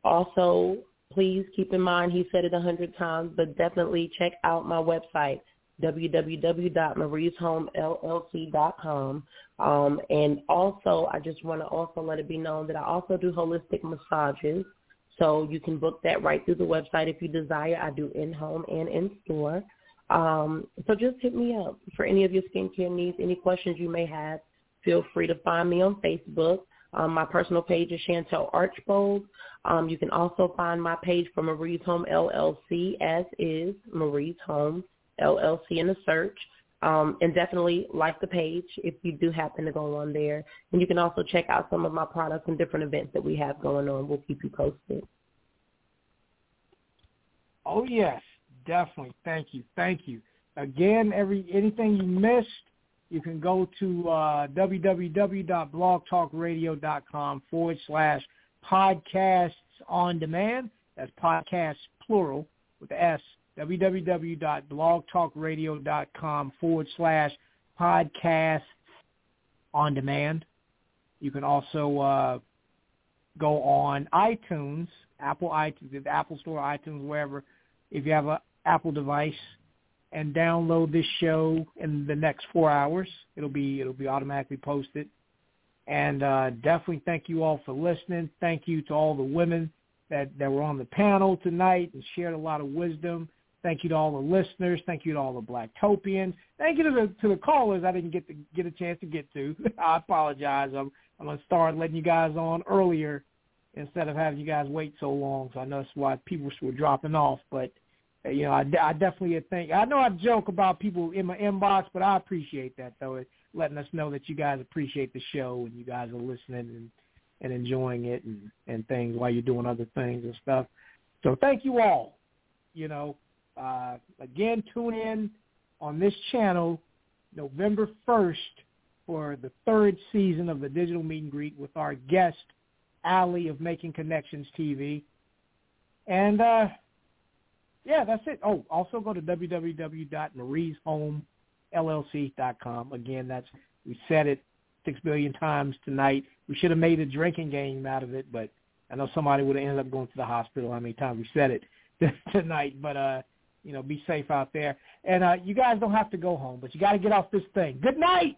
Speaker 7: also, please keep in mind, he said it a hundred times, but definitely check out my website, www.mariesHomeLLC.com. Um, and also, I just want to also let it be known that I also do holistic massages. So you can book that right through the website if you desire. I do in-home and in-store. Um, so just hit me up for any of your skincare needs, any questions you may have. Feel free to find me on Facebook. Um, my personal page is Shantel Archbold. Um, you can also find my page for Marie's Home LLC as is Marie's Home LLC in the search. Um, and definitely like the page if you do happen to go on there. And you can also check out some of my products and different events that we have going on. We'll keep you posted.
Speaker 1: Oh yes, definitely. Thank you. Thank you. Again, every anything you missed, you can go to uh, www.blogtalkradio.com forward slash podcasts on demand. That's podcasts plural with S. www.blogtalkradio.com forward slash podcasts on demand. You can also uh, go on iTunes, Apple iTunes, the Apple Store, iTunes, wherever. If you have an Apple device, and download this show in the next four hours. It'll be it'll be automatically posted. And uh, definitely thank you all for listening. Thank you to all the women that, that were on the panel tonight and shared a lot of wisdom. Thank you to all the listeners. Thank you to all the Blacktopians. Thank you to the to the callers I didn't get to get a chance to get to. I apologize. I'm I'm gonna start letting you guys on earlier instead of having you guys wait so long. So I know that's why people were dropping off. But uh, you know, I, I definitely think I know I joke about people in my inbox, but I appreciate that though, letting us know that you guys appreciate the show and you guys are listening and and enjoying it and and things while you're doing other things and stuff. So thank you all. You know, uh, again, tune in on this channel November first for the third season of the digital meet and greet with our guest Ali of Making Connections TV. And uh, yeah, that's it. Oh, also go to www.marieshomellc.com. Again, that's we said it six billion times tonight. We should have made a drinking game out of it, but I know somebody would have ended up going to the hospital. How many times we said it tonight? But uh, you know, be safe out there. And uh, you guys don't have to go home, but you got to get off this thing. Good night.